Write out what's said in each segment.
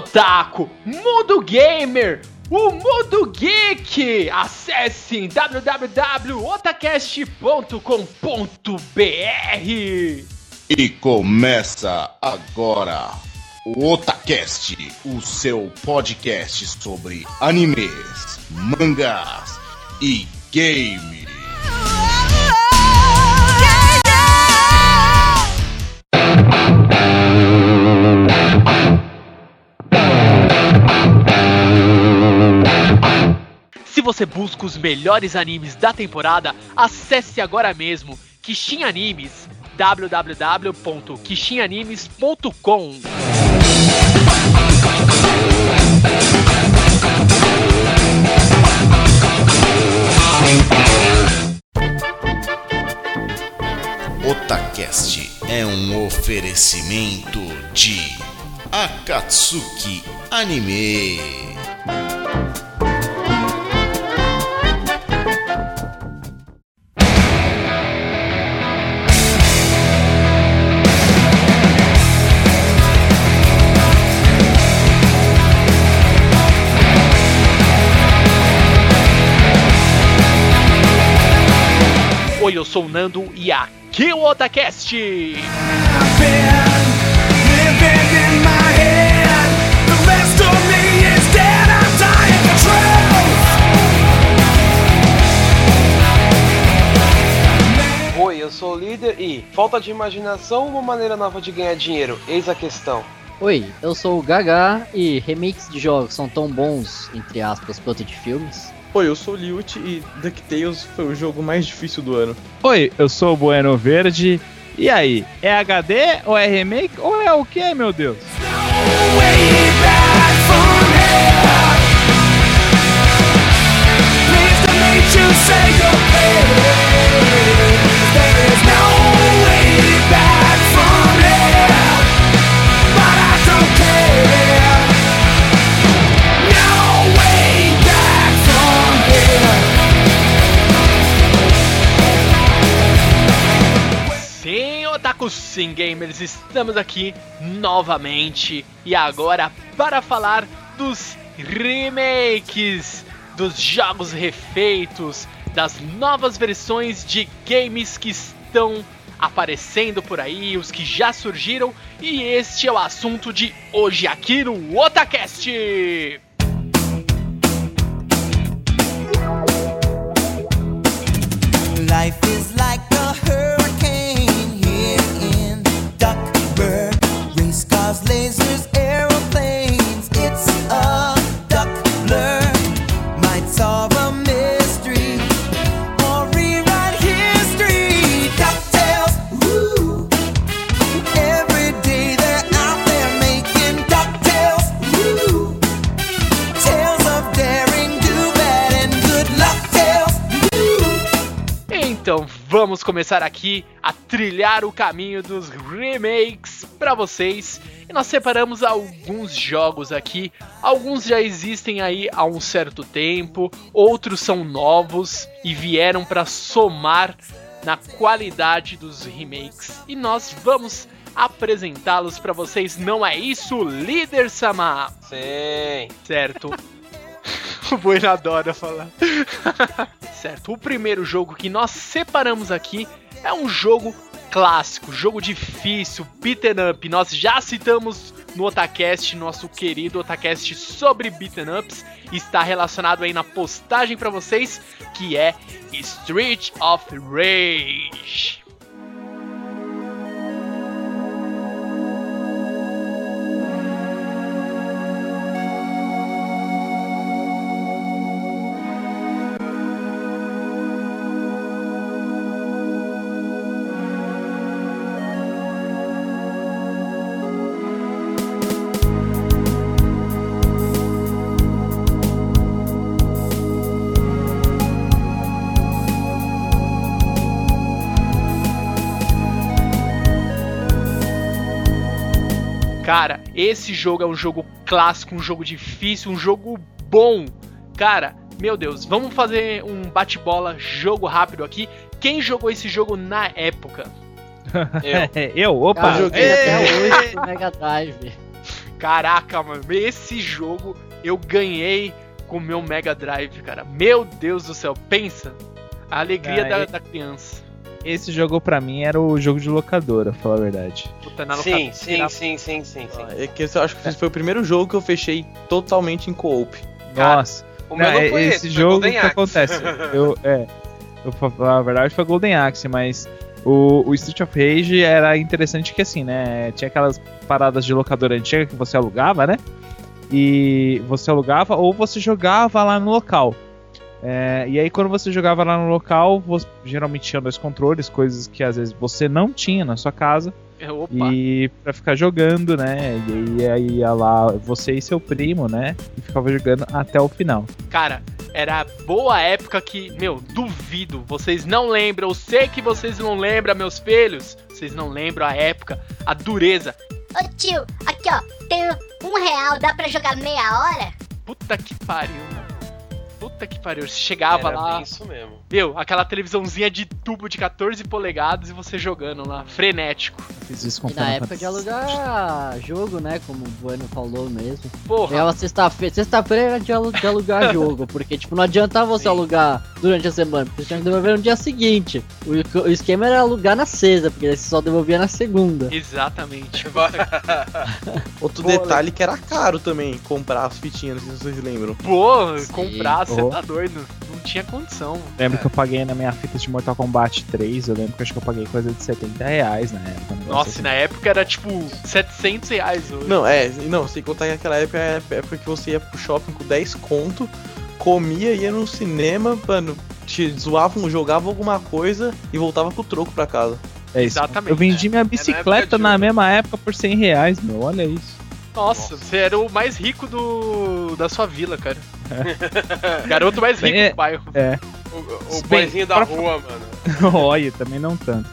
otaku, mundo gamer, o mundo geek. Acesse www.otacast.com.br. E começa agora o Otacast, o seu podcast sobre animes, mangás e games. Se você busca os melhores animes da temporada, acesse agora mesmo Kishin Animes www.kishinanimes.com. Otacast é um oferecimento de Akatsuki Anime. Oi, eu sou o Nando e aqui é o Otacast. Oi, eu sou o líder e falta de imaginação uma maneira nova de ganhar dinheiro? Eis a questão. Oi, eu sou o Gaga e remakes de jogos são tão bons, entre aspas, quanto de filmes. Oi, eu sou o Liut e DuckTales foi o jogo mais difícil do ano. Oi, eu sou o Bueno Verde. E aí, é HD ou é remake ou é o que, meu Deus? Sim, Otaku Sim Gamers, estamos aqui novamente e agora para falar dos remakes, dos jogos refeitos, das novas versões de games que estão aparecendo por aí, os que já surgiram, e este é o assunto de hoje aqui no Otacast! Life is lasers, aeroplanes. It's a duck a rewrite history. They're out there making. Tales of daring, do bad, and good luck tales. Então vamos começar aqui a trilhar o caminho dos remakes para vocês. E nós separamos alguns jogos aqui. Alguns já existem aí há um certo tempo, outros são novos e vieram para somar na qualidade dos remakes. E nós vamos apresentá-los para vocês. Não é isso, líder Sama? Sim. Certo. o Bueno adora falar. certo, o primeiro jogo que nós separamos aqui é um jogo clássico, jogo difícil, beaten up. Nós já citamos no Otacast, nosso querido Otacast sobre beaten ups. Está relacionado aí na postagem para vocês, que é Street of Rage. Esse jogo é um jogo clássico, um jogo difícil, um jogo bom. Cara, meu Deus, vamos fazer um bate-bola, jogo rápido aqui. Quem jogou esse jogo na época? Eu. Eu, opa! Cara, eu joguei até hoje no Mega Drive. Caraca, mano, esse jogo eu ganhei com o meu Mega Drive, cara. Meu Deus do céu, pensa. A alegria Cara, da, da criança. Esse jogo pra mim era o jogo de locadora, pra falar a verdade. Puta, na Sim, locadora, sim, sim, sim, sim, sim. É que eu acho que esse foi o primeiro jogo que eu fechei totalmente em co-op. Nossa, O não, meu não é- foi esse esse, foi jogo Golden que Axe. acontece. Eu, é, eu, pra falar a verdade foi Golden Axe, mas o, o Street of Rage era interessante que assim, né? Tinha aquelas paradas de locadora antiga que você alugava, né? E você alugava ou você jogava lá no local. É, e aí quando você jogava lá no local, você, geralmente tinha dois controles, coisas que às vezes você não tinha na sua casa. é, Opa, E pra ficar jogando, né? E aí ia lá você e seu primo, né? E ficava jogando até o final. cara, era boa época que, meu, duvido, vocês não lembram, eu sei que vocês não lembram, meus filhos, vocês não lembram a época, a dureza. Ô tio, aqui ó, tem um real, dá pra jogar meia hora? Puta que pariu. Puta que pariu, você chegava Era lá, bem isso mesmo. meu, aquela televisãozinha de tubo de 14 polegadas e você jogando lá, frenético. Fiz isso com E na época de alugar jogo, né? Como o Bueno falou mesmo. Porra, Pegava sexta-feira. Sexta-feira era de, alu- de alugar jogo. Porque, tipo, não adiantava você Sim. alugar durante a semana. Porque você tinha que devolver no dia seguinte. O, o esquema era alugar na sexta, porque daí você só devolvia na segunda. exatamente. Outro Pô, detalhe que era caro também comprar as fitinhas, não sei se vocês lembram. Pô, Sim. comprar, você Oh. tá doido. Não tinha condição. Lembro que eu paguei na minha fita de Mortal Kombat 3, eu lembro que acho que eu paguei coisa de 70 reais na época. Nossa, e assim. na época era tipo 700 reais hoje. Não, é, não, sem contar que aquela época é a época que você ia pro shopping com 10 conto, comia, ia no cinema, mano, te zoavam, jogavam alguma coisa e voltava com o troco pra casa. É isso. Exatamente. Eu vendi minha época bicicleta de na ouro. mesma época por 100 reais, meu, olha isso. Nossa, você era o mais rico do da sua vila, cara. Garoto mais rico É. do bairro. O, o Bem, boizinho da pra- rua, mano. olha, também não tanto.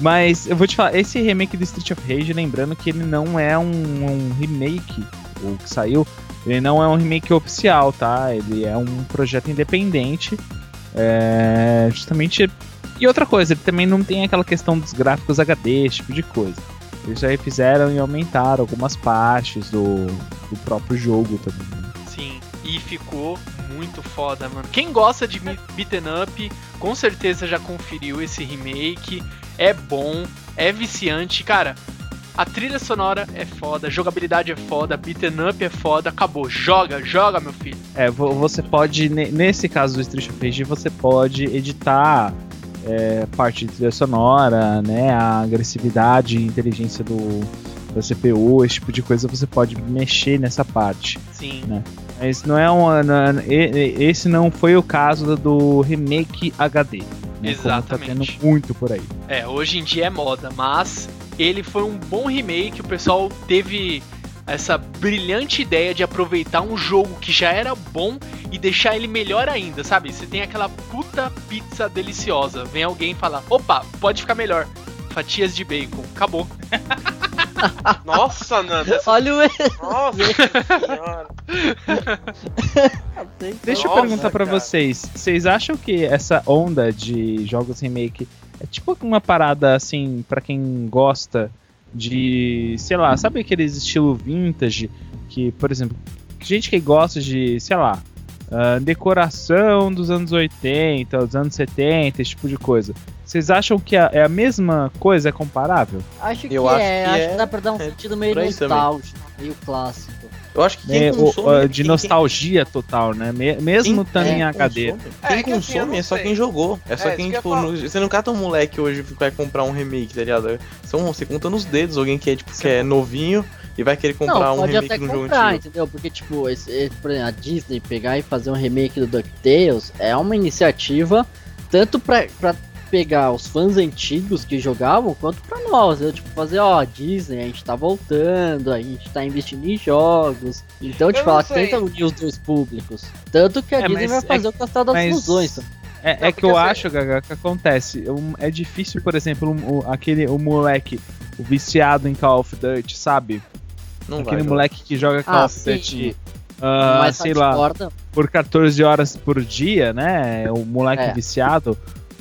Mas eu vou te falar, esse remake do Street of Rage, lembrando que ele não é um, um remake, o que saiu, ele não é um remake oficial, tá? Ele é um projeto independente. É, justamente. E outra coisa, ele também não tem aquela questão dos gráficos HD, esse tipo de coisa. Eles aí fizeram e aumentaram algumas partes do, do próprio jogo também. né? Sim, e ficou muito foda, mano. Quem gosta de beaten up, com certeza já conferiu esse remake. É bom, é viciante, cara. A trilha sonora é foda, a jogabilidade é foda, beaten up é foda, acabou. Joga, joga, meu filho. É, vo- você pode, ne- nesse caso do Street of Rage, você pode editar é, parte de trilha sonora, né, a agressividade e inteligência do, da CPU, esse tipo de coisa, você pode mexer nessa parte. Sim. Mas não é um. e- Esse não foi o caso do remake HD. Né, tá Exatamente. tendo muito por aí. É, hoje em dia é moda, mas ele foi um bom remake. O pessoal teve essa brilhante ideia de aproveitar um jogo que já era bom e deixar ele melhor ainda, sabe? Você tem aquela puta pizza deliciosa. Vem alguém falar: opa, pode ficar melhor. Fatias de bacon. Acabou. Nossa, Nando. essa- Olha o Nossa senhora. Deixa eu Nossa, perguntar pra cara. vocês. Vocês acham que essa onda de jogos remake é tipo uma parada assim, pra quem gosta de, sei lá, sabe aqueles estilo vintage que, por exemplo, gente que gosta de, sei lá, ah, decoração dos anos 80, dos anos 70, esse tipo de coisa. Vocês acham que é a mesma coisa, é comparável? Acho que Eu acho é, que acho é- que dá pra dar um é sentido meio nostálgico, meio clássico. Eu acho que quem É, o- consome. quem- de quem- nostalgia total, né? Me- mesmo quem- estando quem em HD. consome- É, Quem que assim, consome é só quem jogou. É só É, quem, tipo, no- você não cata um moleque hoje que vai comprar um remake, tá ligado? São, você conta nos dedos alguém que é, tipo, que é novinho e vai querer comprar não, um remake até de um jogo antigo. entendeu? Porque, tipo, esse, esse- por exemplo, a Disney pegar e fazer um remake do DuckTales é uma iniciativa tanto pra, pra pegar os fãs antigos que jogavam, quanto pra nós. Eu, tipo, fazer, ó, Disney, a gente tá voltando, a gente tá investindo em jogos. Então, tipo, não ela sei. tenta unir os dois públicos. Tanto que a É, Disney vai fazer é- o Castelo das mas- Ilusões. É, Não, é que eu assim- acho, Gaga, que acontece. é difícil, por exemplo, um- o- aquele o moleque, o viciado em Call of Duty, sabe? Não aquele vai. moleque que joga Call Ah, of. Duty, ah, Mas sei lá, por 14 horas por dia, né? O moleque É. viciado.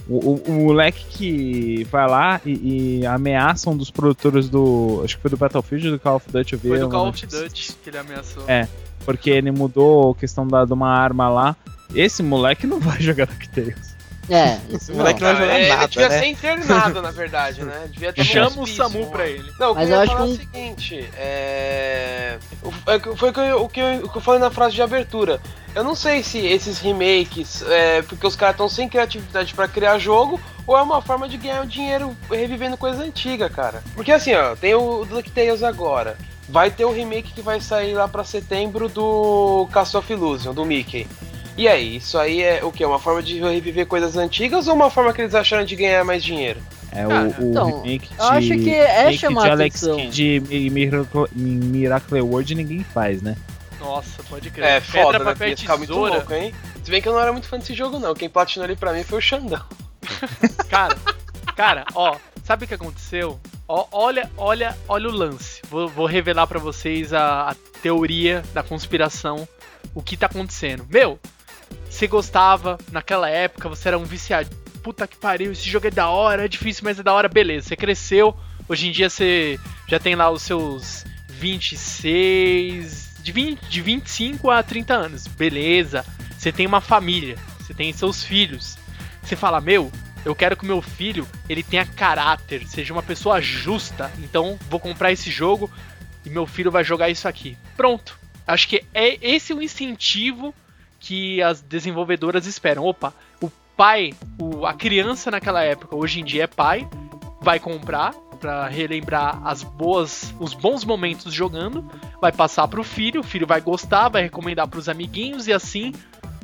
O, o- o moleque que vai lá e, e ameaça um dos produtores do. Acho que foi do Battlefield do Call of Duty. Eu vi Foi do Call of. Duty que ele ameaçou. É. Porque ele mudou a questão da, de uma arma lá. Esse moleque não vai jogar DuckTales. É, Esse não. moleque não vai Cara, jogar é, nada, ele devia né? ser internado, na verdade, né? Devia ter um Chama o hospício, SAMU mano. pra ele. Não, o Mas que eu acho falar é um- o seguinte, é... o- é que- Foi o que, eu, o, que eu, o que eu falei na frase de abertura. Eu não sei se esses remakes, é porque os caras estão sem criatividade pra criar jogo, ou é uma forma de ganhar dinheiro revivendo coisa antiga, cara. Porque assim, ó, tem o DuckTales agora. Vai ter o remake que vai sair lá pra setembro do Castle of Illusion, do Mickey. E aí, isso aí é o que? Uma forma de reviver coisas antigas ou uma forma que eles acharam de ganhar mais dinheiro? É Cara, o, o então, remake de. eu acho que é remake chamar de Alex atenção. De Miracle, Miracle World ninguém faz, né? Nossa, pode crer. É, foda, Pedra, né? papel ficar muito louco, hein? Se bem que eu não era muito fã desse jogo, não. Quem platinou ali pra mim foi o Xandão. Cara, cara, ó, sabe o que aconteceu? Ó, olha, olha, olha o lance. Vou, vou revelar pra vocês a, a teoria da conspiração, o que tá acontecendo. Meu, você gostava naquela época, você era um viciado. Puta que pariu, esse jogo é da hora, é difícil, mas é da hora, beleza. Você cresceu, hoje em dia você já tem lá os seus 26, de, 20, de 25 a 30 anos, beleza. Você tem uma família, você tem seus filhos. Você fala, meu, eu quero que meu filho ele tenha caráter, seja uma pessoa justa. Então vou comprar esse jogo e meu filho vai jogar isso aqui. Pronto. Acho que é esse o incentivo que as desenvolvedoras esperam. Opa, o pai, o, a criança naquela época, hoje em dia é pai, vai comprar para relembrar as boas, os bons momentos jogando, vai passar pro filho, o filho vai gostar, vai recomendar para os amiguinhos e assim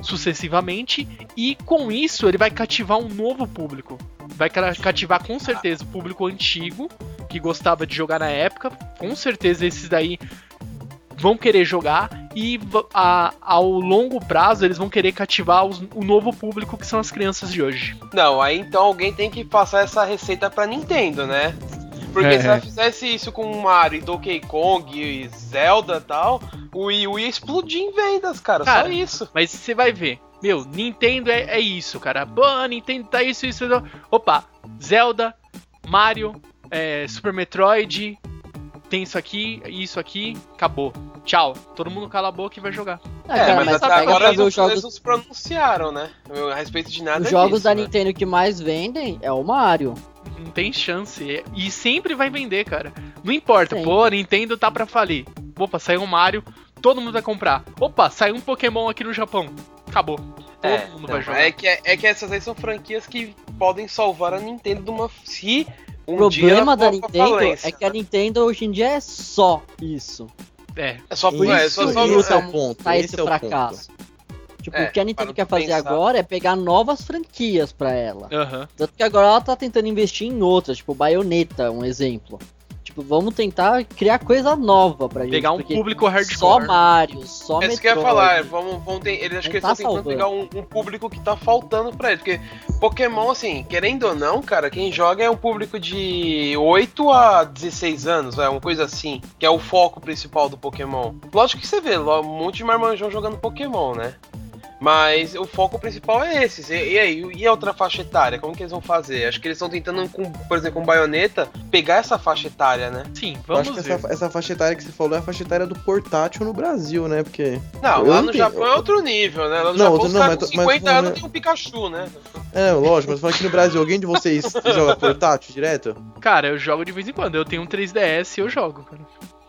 sucessivamente, e com isso ele vai cativar um novo público. Vai ca- cativar com certeza o público antigo, que gostava de jogar na época, com certeza esses daí vão querer jogar, e a- ao longo prazo eles vão querer cativar os- o novo público que são as crianças de hoje. Não, aí então alguém tem que passar essa receita pra Nintendo, né? Porque É. se ela fizesse isso com Mario, Donkey Kong e Zelda e tal, o Wii U ia explodir em vendas, cara. Cara, só isso. Mas você vai ver. Meu, Nintendo é, é isso, cara. Pô, Nintendo tá isso, isso, isso. Opa, Zelda, Mario, é, Super Metroid, tem isso aqui, isso aqui, acabou. Tchau. Todo mundo cala a boca e vai jogar. Ah, É, cara, mas, mas até agora eles os jogos, eles não se pronunciaram, né? A respeito de nada os jogos disso, da né? Nintendo que mais vendem é o Mario. Não tem chance. E sempre vai vender, cara. Não importa. Sim. Pô, a Nintendo tá pra falir. Opa, saiu um Mario, todo mundo vai comprar. Opa, saiu um Pokémon aqui no Japão. Acabou. Todo É, mundo não, vai jogar. é, que, é que essas aí são franquias que podem salvar a Nintendo de uma. Se um O problema da Nintendo falência. é que a Nintendo hoje em dia é só isso. É. É só por Isso, é, só, só, isso é é, o ponto. Tá esse esse é o fracasso. Tipo, É, o que a Nintendo para quer fazer pensar. agora é pegar novas franquias pra ela. Aham. Tanto que agora ela tá tentando investir em outras, tipo Bayonetta, um exemplo. Tipo, vamos tentar criar coisa nova pra gente. Pegar um público hardcore. Só Mario, só É isso que eu ia Metroid. falar, vamos, vamos ter, eles acho que eles Não estão tá tentando pegar um, um público que tá faltando pra eles. Porque Pokémon, assim, querendo ou não, cara, quem joga é um público de 8 a 16 anos, é uma coisa assim, que é o foco principal do Pokémon. Lógico que você vê um monte de marmanjão jogando Pokémon, né? Mas o foco principal é esse. E, e aí, e a outra faixa etária? Como que eles vão fazer? Acho que eles estão tentando, com, por exemplo, com baioneta, pegar essa faixa etária, né? Sim, Eu vamos acho que ver. essa, essa faixa etária que você falou é a faixa etária do portátil no Brasil, né? Porque. Não, lá não no Japão é outro nível, né? Lá no Não, Japão não, os caras mas com tô- mas 50 tô anos tem um Pikachu, né? É, lógico, mas falando aqui no Brasil, alguém de vocês joga portátil direto? Cara, eu jogo de vez em quando. Eu tenho um 3DS e eu jogo, cara.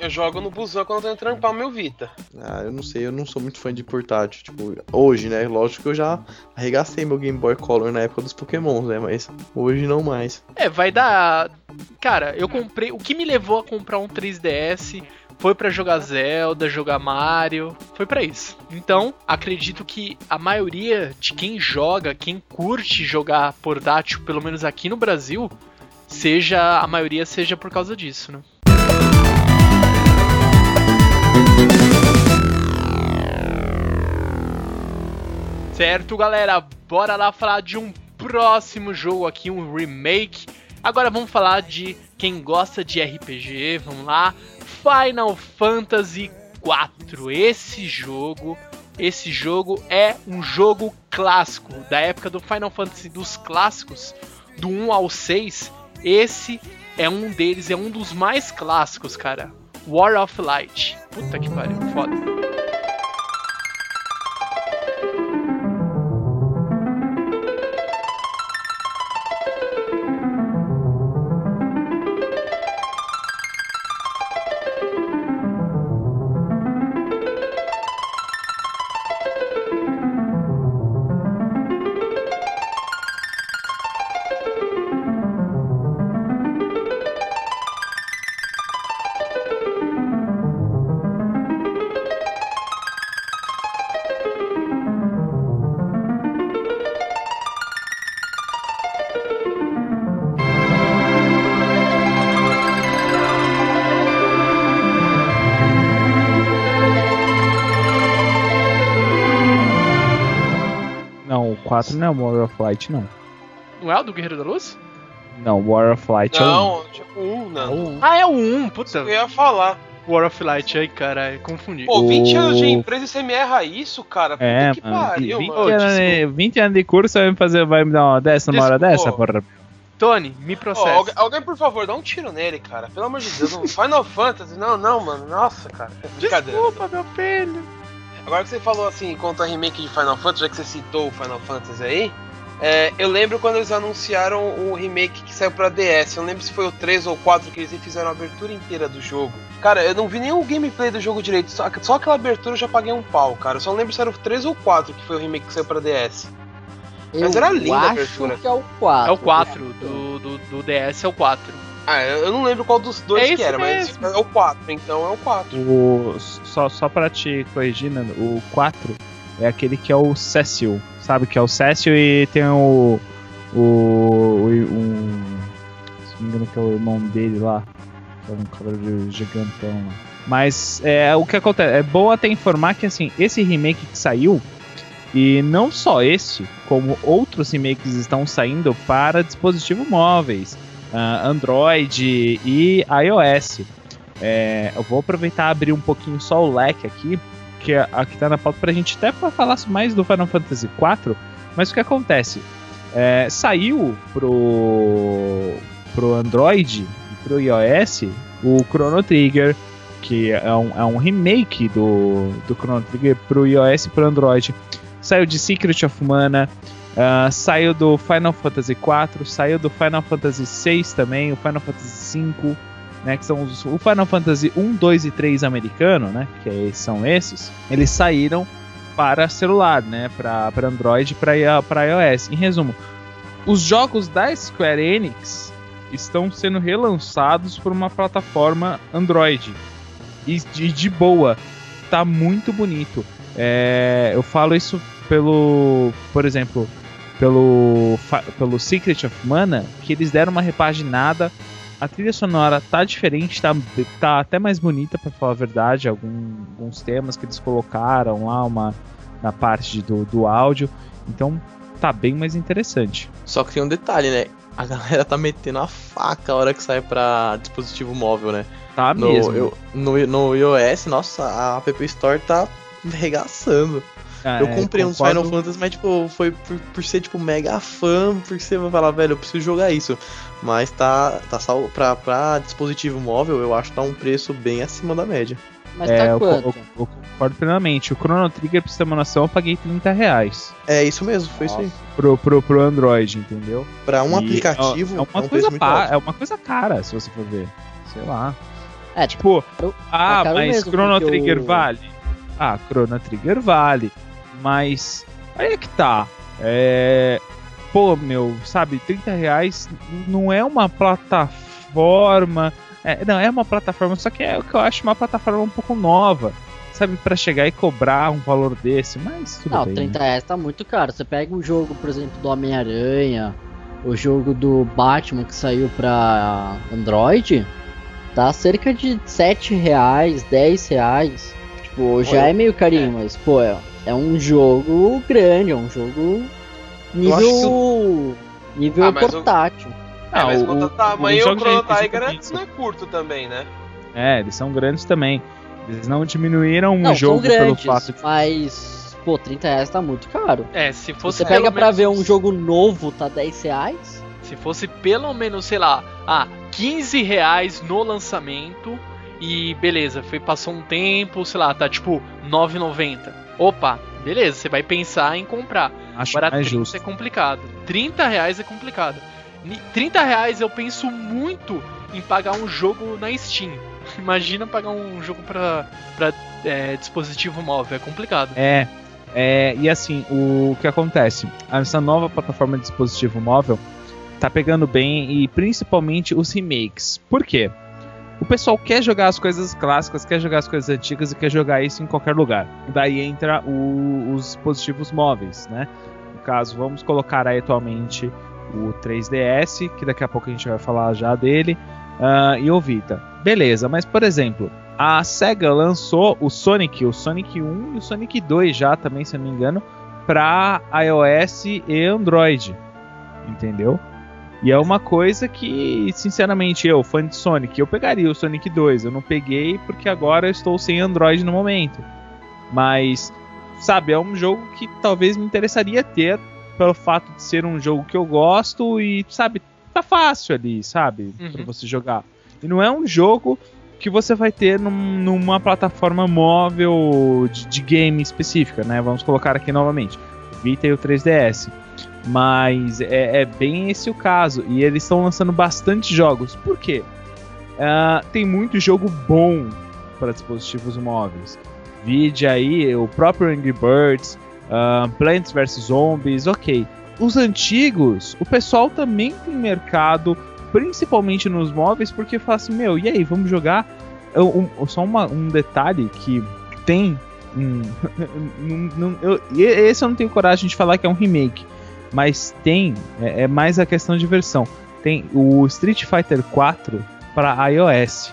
Eu jogo no busão quando eu tô entrando trampar o meu Vita. Ah, eu não sei, eu não sou muito fã de portátil. Tipo, hoje, né? Lógico que eu já arregacei meu Game Boy Color na época dos Pokémons, né? Mas hoje não mais. É, vai dar. Cara, eu comprei. O que me levou a comprar um 3DS foi pra jogar Zelda, jogar Mario. Foi pra isso. Então, acredito que a maioria de quem joga, quem curte jogar portátil, pelo menos aqui no Brasil, seja. A maioria seja por causa disso, né? Certo, galera, bora lá falar de um próximo jogo aqui, um remake. Agora vamos falar de quem gosta de RPG, vamos lá. Final Fantasy 4. Esse jogo esse jogo é um jogo clássico, da época do Final Fantasy dos clássicos, do 1 ao 6. Esse é um deles, é um dos mais clássicos, cara. War of Light. Puta que pariu, foda. 4 não é War of Light, não. Não é o do Guerreiro da Luz? Não, War of Light é o Não, tipo um, não. Ah, é o 1, puta. Eu ia falar. War of Light, ai caralho, confundi. Pô, 20 O- anos de empresa e você me erra isso, cara? Puta É, que mano. pariu, 20, mano. anos, de- 20 anos de curso vai me, fazer, vai me dar uma dessa numa hora dessa, porra. Tony, me processa. alguém, alguém, por favor, dá um tiro nele, cara. Pelo amor de Deus. não- Final Fantasy, não, não, mano. Nossa, cara. Brincadeira. Desculpa, meu filho. Agora que você falou assim, quanto a remake de Final Fantasy, já que você citou o Final Fantasy aí, é, eu lembro quando eles anunciaram o remake que saiu pra DS. Eu não lembro se foi o 3 ou 4 que eles fizeram a abertura inteira do jogo. Cara, eu não vi nenhum gameplay do jogo direito, só, só aquela abertura eu já paguei um pau, cara. Eu só não lembro se era o 3 ou 4 que foi o remake que saiu pra DS. Mas Eu era linda a acho abertura. que é o 4. É o 4, do, do, do DS é o 4. Ah, eu não lembro qual dos dois É que era, mesmo. mas é o 4, então é o 4. O, só, só pra te corrigir, Nando, o 4 é aquele que é o Cecil, sabe? Que é o Cecil e tem o. O. o um, se não me engano, que é o irmão dele lá. Que é um cavaleiro gigantão lá. Mas é, o que acontece? É bom até informar que assim, esse remake que saiu, e não só esse, como outros remakes estão saindo para dispositivos móveis, ah, Android e iOS. É, eu vou aproveitar abrir um pouquinho só o leque aqui, que é- aqui tá na pauta pra gente até falar mais do Final Fantasy IV, mas o que acontece? É, saiu pro, pro Android e pro iOS o Chrono Trigger, que é um, é um remake do, do Chrono Trigger pro iOS e pro Android. Saiu de Secret of Mana, ah, saiu do Final Fantasy IV, saiu do Final Fantasy VI também, o Final Fantasy V, né, que são os, o Final Fantasy 1, 2 e 3 americano, né, que é- são esses, eles saíram para celular, né, para Android e para iOS. Em resumo, os jogos da Square Enix estão sendo relançados por uma plataforma Android. E de, de boa, tá muito bonito. É, eu falo isso pelo, por exemplo, pelo, pelo Secret of Mana, que eles deram uma repaginada. A trilha sonora tá diferente, tá, tá até mais bonita, pra falar a verdade. Algum- alguns temas que eles colocaram lá uma, na parte do, do áudio. Então tá bem mais interessante. Só que tem um detalhe, né? A galera tá metendo a faca a hora que sai pra dispositivo móvel, né? Tá No, mesmo. eu- no, no iOS, nossa, a App Store tá arregaçando. Ah, eu é, comprei uns concordo. Final Fantasy, mas tipo, foi por, por ser tipo mega fã, por ser vai falar, velho, eu preciso jogar isso. Mas tá, tá sal, pra, pra dispositivo móvel, eu acho que tá um preço bem acima da média. Mas É, tá eu, quanto? eu- eu concordo plenamente. O Chrono Trigger, pra você ter uma noção, eu paguei 30 reais É isso mesmo, foi isso aí. pro, pro, pro Android, entendeu? Pra um E aplicativo, é, é é uma um coisa alto. é uma coisa cara, se você for ver. Sei lá. É, Tipo, ah, tá caro mas mesmo, Chrono porque Trigger vale? Ah, Chrono Trigger vale. Mas aí é que tá. É. Pô, meu, sabe, 30 reais não é uma plataforma. É, não, é uma plataforma, só que é o que eu acho uma plataforma um pouco nova. Sabe, pra chegar e cobrar um valor desse, mas tudo Não, bem. 30 né? reais tá muito caro. Você pega o jogo, por exemplo, do Homem-Aranha, o jogo do Batman que saiu pra Android, tá cerca de 7 reais, 10 reais. Tipo, já Olha, é meio carinho, mas, pô, é, é um jogo grande, é um jogo nível. nível Ah, mas o- portátil. É, mas o- quanto o- tamanho, o jogos Chrono de- Tiger é- não é curto também, né? É, eles são grandes também. Eles não diminuíram Não, o jogo são grandes, pelo fato de. mas pô, 30 reais tá muito caro. É, se fosse Você pega pra menos- ver um jogo novo, tá 10 reais? Se fosse pelo menos, sei lá, ah, 15 reais no lançamento e beleza, foi, passou um tempo, sei lá, tá tipo 9,90. Opa, beleza, você vai pensar em comprar. Acho Agora mais 30 justo. é complicado. 30 reais é complicado. Ni- 30 reais eu penso muito em pagar um jogo na Steam. Imagina pagar um jogo pra, pra é, dispositivo móvel, é complicado. É, é, e assim, o que acontece? Essa nova plataforma de dispositivo móvel tá pegando bem e principalmente os remakes. Por quê? O pessoal quer jogar as coisas clássicas, quer jogar as coisas antigas e quer jogar isso em qualquer lugar. Daí entra o- os dispositivos móveis, né? No caso, vamos colocar aí atualmente o 3DS, que daqui a pouco a gente vai falar já dele, ah, e o Vita. Beleza, mas por exemplo, a SEGA lançou o Sonic, o Sonic 1 e o Sonic 2 já também, se não me engano, para iOS e Android. Entendeu? E é uma coisa que, sinceramente, eu, fã de Sonic, eu pegaria o Sonic 2. Eu não peguei porque agora eu estou sem Android no momento. Mas, sabe, é um jogo que talvez me interessaria ter pelo fato de ser um jogo que eu gosto e, sabe, tá fácil ali, sabe, Uhum. pra você jogar. E não é um jogo que você vai ter num- numa plataforma móvel de, de game específica, né? Vamos colocar aqui novamente, o Vita e o 3DS. Mas é, é bem esse o caso. E eles estão lançando bastante jogos. Por quê? Ah, tem muito jogo bom para dispositivos móveis. Vide aí o próprio Angry Birds, ah, Plants vs Zombies, ok. Os antigos, o pessoal também tem mercado, principalmente nos móveis, porque fala assim, meu, e aí, vamos jogar? Eu- um- só uma- um detalhe que tem. um- eu- esse eu não tenho coragem de falar que é um remake, mas tem, é, é mais a questão de versão. Tem o Street Fighter 4 para iOS.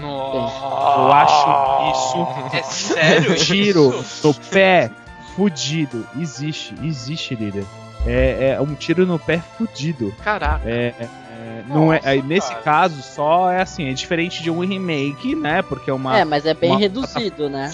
Nossa. Eu acho isso É sério? um tiro isso? no pé fudido. Existe, existe, líder. É, é um tiro no pé fudido. Caraca. É, é, é, não é, Nossa, aí, nesse cara. caso, só é assim, é diferente de um remake, né? Porque é uma. é, mas é bem reduzido, né?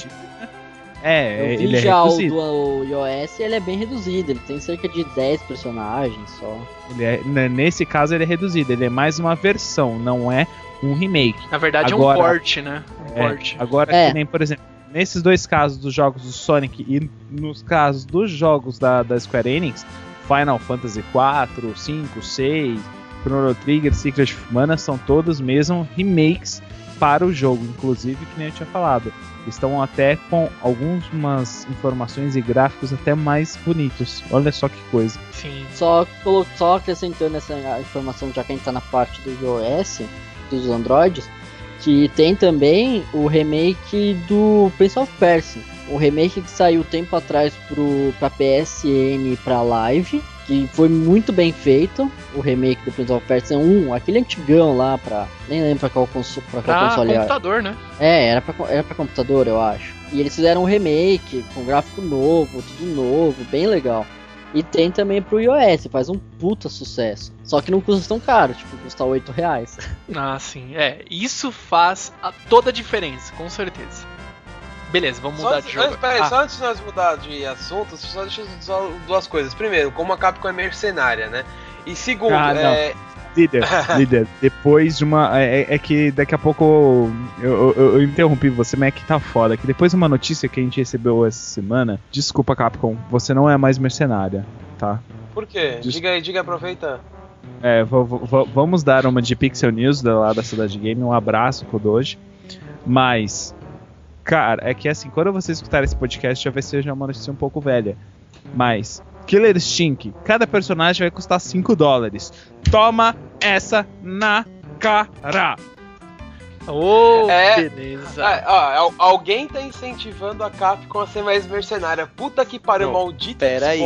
É, Eu vi ele é já o reduzido. do iOS ele é bem reduzido, ele tem cerca de 10 personagens só. Ele é- n- nesse caso, ele é reduzido. Ele é mais uma versão, não é um remake. Na verdade Agora- é um port, né? Um É, port. Agora, É. que nem, por exemplo, nesses dois casos dos jogos do Sonic e nos casos dos jogos da, da Square Enix, Final Fantasy 4, 5, 6, Chrono Trigger, Secret of Mana, são todos mesmo remakes para o jogo, inclusive, que nem eu tinha falado. Estão até com algumas informações e gráficos até mais bonitos. Olha só que coisa. Sim. Só, só acrescentando essa informação, já que a gente tá na parte do iOS, dos Androids, que tem também o remake do Prince of Persia. O remake que saiu tempo atrás pro, pra PSN e pra Live, que foi muito bem feito. O remake do Prince of Persia 1, aquele antigão lá pra. Nem lembro pra qual, conso, pra qual Pra console era. computador, né? É, era pra, era pra computador, eu acho. E eles fizeram um remake com gráfico novo, tudo novo, bem legal. E tem também pro iOS, faz um puta sucesso. Só que não custa tão caro, tipo, custa 8 reais. Ah, sim. É, isso faz a- toda a diferença, com certeza. Beleza, vamos Só mudar antes, de jogo. antes, peraí, Ah, só antes de nós mudar de assunto, só deixa eu só duas coisas. Primeiro, como a Capcom é mercenária, né? E segundo, Ah, é, Líder, líder, depois de uma. É, é que daqui a pouco eu, eu- eu interrompi você, mas é que tá foda. Que depois de uma notícia que a gente recebeu essa semana, desculpa, Capcom, você não é mais mercenária, tá? por quê? Just- Diga aí, diga, aproveita. É, vamos dar uma de Pixel News da, lá da Cidade Game, um abraço pro Doji. Mas, cara, é que assim, quando você escutar esse podcast já vai ser já uma notícia um pouco velha. Mas, Killer Stink, cada personagem vai custar 5 dólares. Toma essa na cara! Ô, É. beleza. Ah, ó, al- alguém tá incentivando a Capcom a ser mais mercenária. Puta que pariu, Não, maldito. pera aí.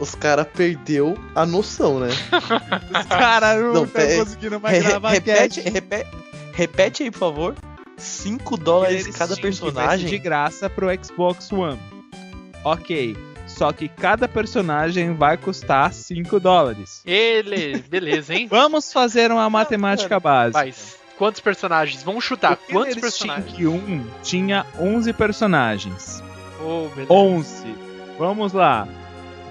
Os caras perdeu a noção, né? Cara, eu Não, pera- conseguindo Re- repete, repete, repete aí, por favor. 5 dólares cada personagem. de graça pro Xbox One. Ok, só que cada personagem vai custar 5 dólares. Ele, beleza, hein? Vamos fazer uma matemática básica. Mas, quantos personagens? Vamos chutar. O Quantos Killer personagens? Instinct 1 tinha 11 personagens. Oh, beleza. 11. Vamos lá.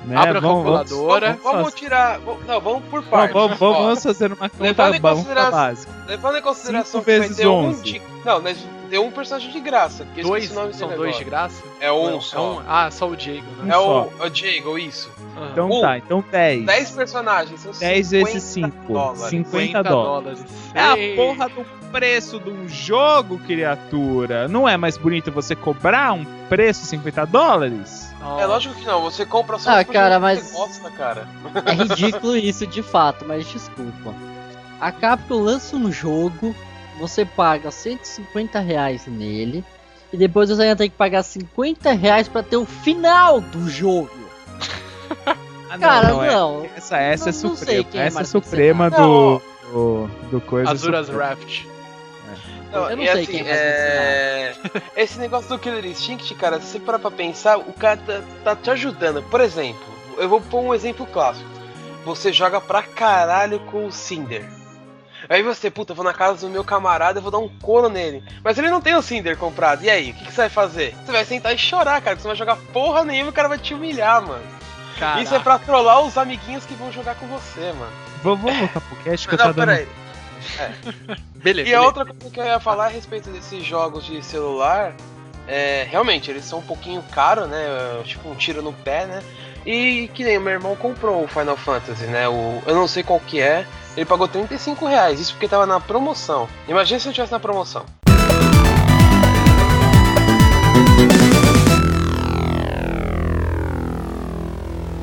Né? Abra a vamos, calculadora. vamos- Vamos tirar. vamos- Não, vamos por partes. vamos, vamos fazer uma conta, levando em consideração- básica. Levando em consideração Cinco que vai vezes ter um 11. de... Não, mas tem um personagem de graça. Dois, esqueci o nome são dois agora. de graça? É um Não, só. é um- Ah, só o Diego, né? É só. o, o Diego, isso. Aham. Então Um. tá, então 10. 10 personagens. São 10 vezes 50 5. dólares. 50 dólares. É a porra do preço de um jogo, criatura. Não é mais bonito você cobrar um preço de 50 dólares? Nossa. É lógico que não, você compra só Ah, cara, que mas- você gosta, cara. É ridículo isso de fato, mas desculpa. A Capcom lança um jogo, você paga 150 reais nele, e depois você ainda tem que pagar 50 reais pra ter o final do jogo. Ah, Cara, é- não. Essa, essa Não- é não sei suprema. é essa é suprema do, Não. do, do coisa. Azuras suprema. Raft. Não, Eu não e sei assim, quem vai é... Esse negócio do Killer Instinct, cara, se você parar pra pensar, o cara tá, tá te ajudando. Por exemplo, eu vou pôr um exemplo clássico. Você joga pra caralho com o Cinder. Aí você, puta, vou na casa do meu camarada, eu vou dar um couro nele. Mas ele não tem o Cinder comprado. E aí, o que, que você vai fazer? Você vai sentar e chorar, cara, que você não vai jogar porra nenhuma e o cara vai te humilhar, mano. Caraca. Isso é pra trollar os amiguinhos que vão jogar com você, mano. Vamos, vamos voltar pro cast que eu Não, dando. peraí. Beleza. E a beleza. outra coisa que eu ia falar a respeito desses jogos de celular, é, realmente, eles são um pouquinho caros, né? Tipo um tiro no pé, né? E que nem o meu irmão comprou o Final Fantasy, né? O, eu não sei qual que é. Ele pagou 35 reais, isso porque tava na promoção. Imagina se eu tivesse na promoção.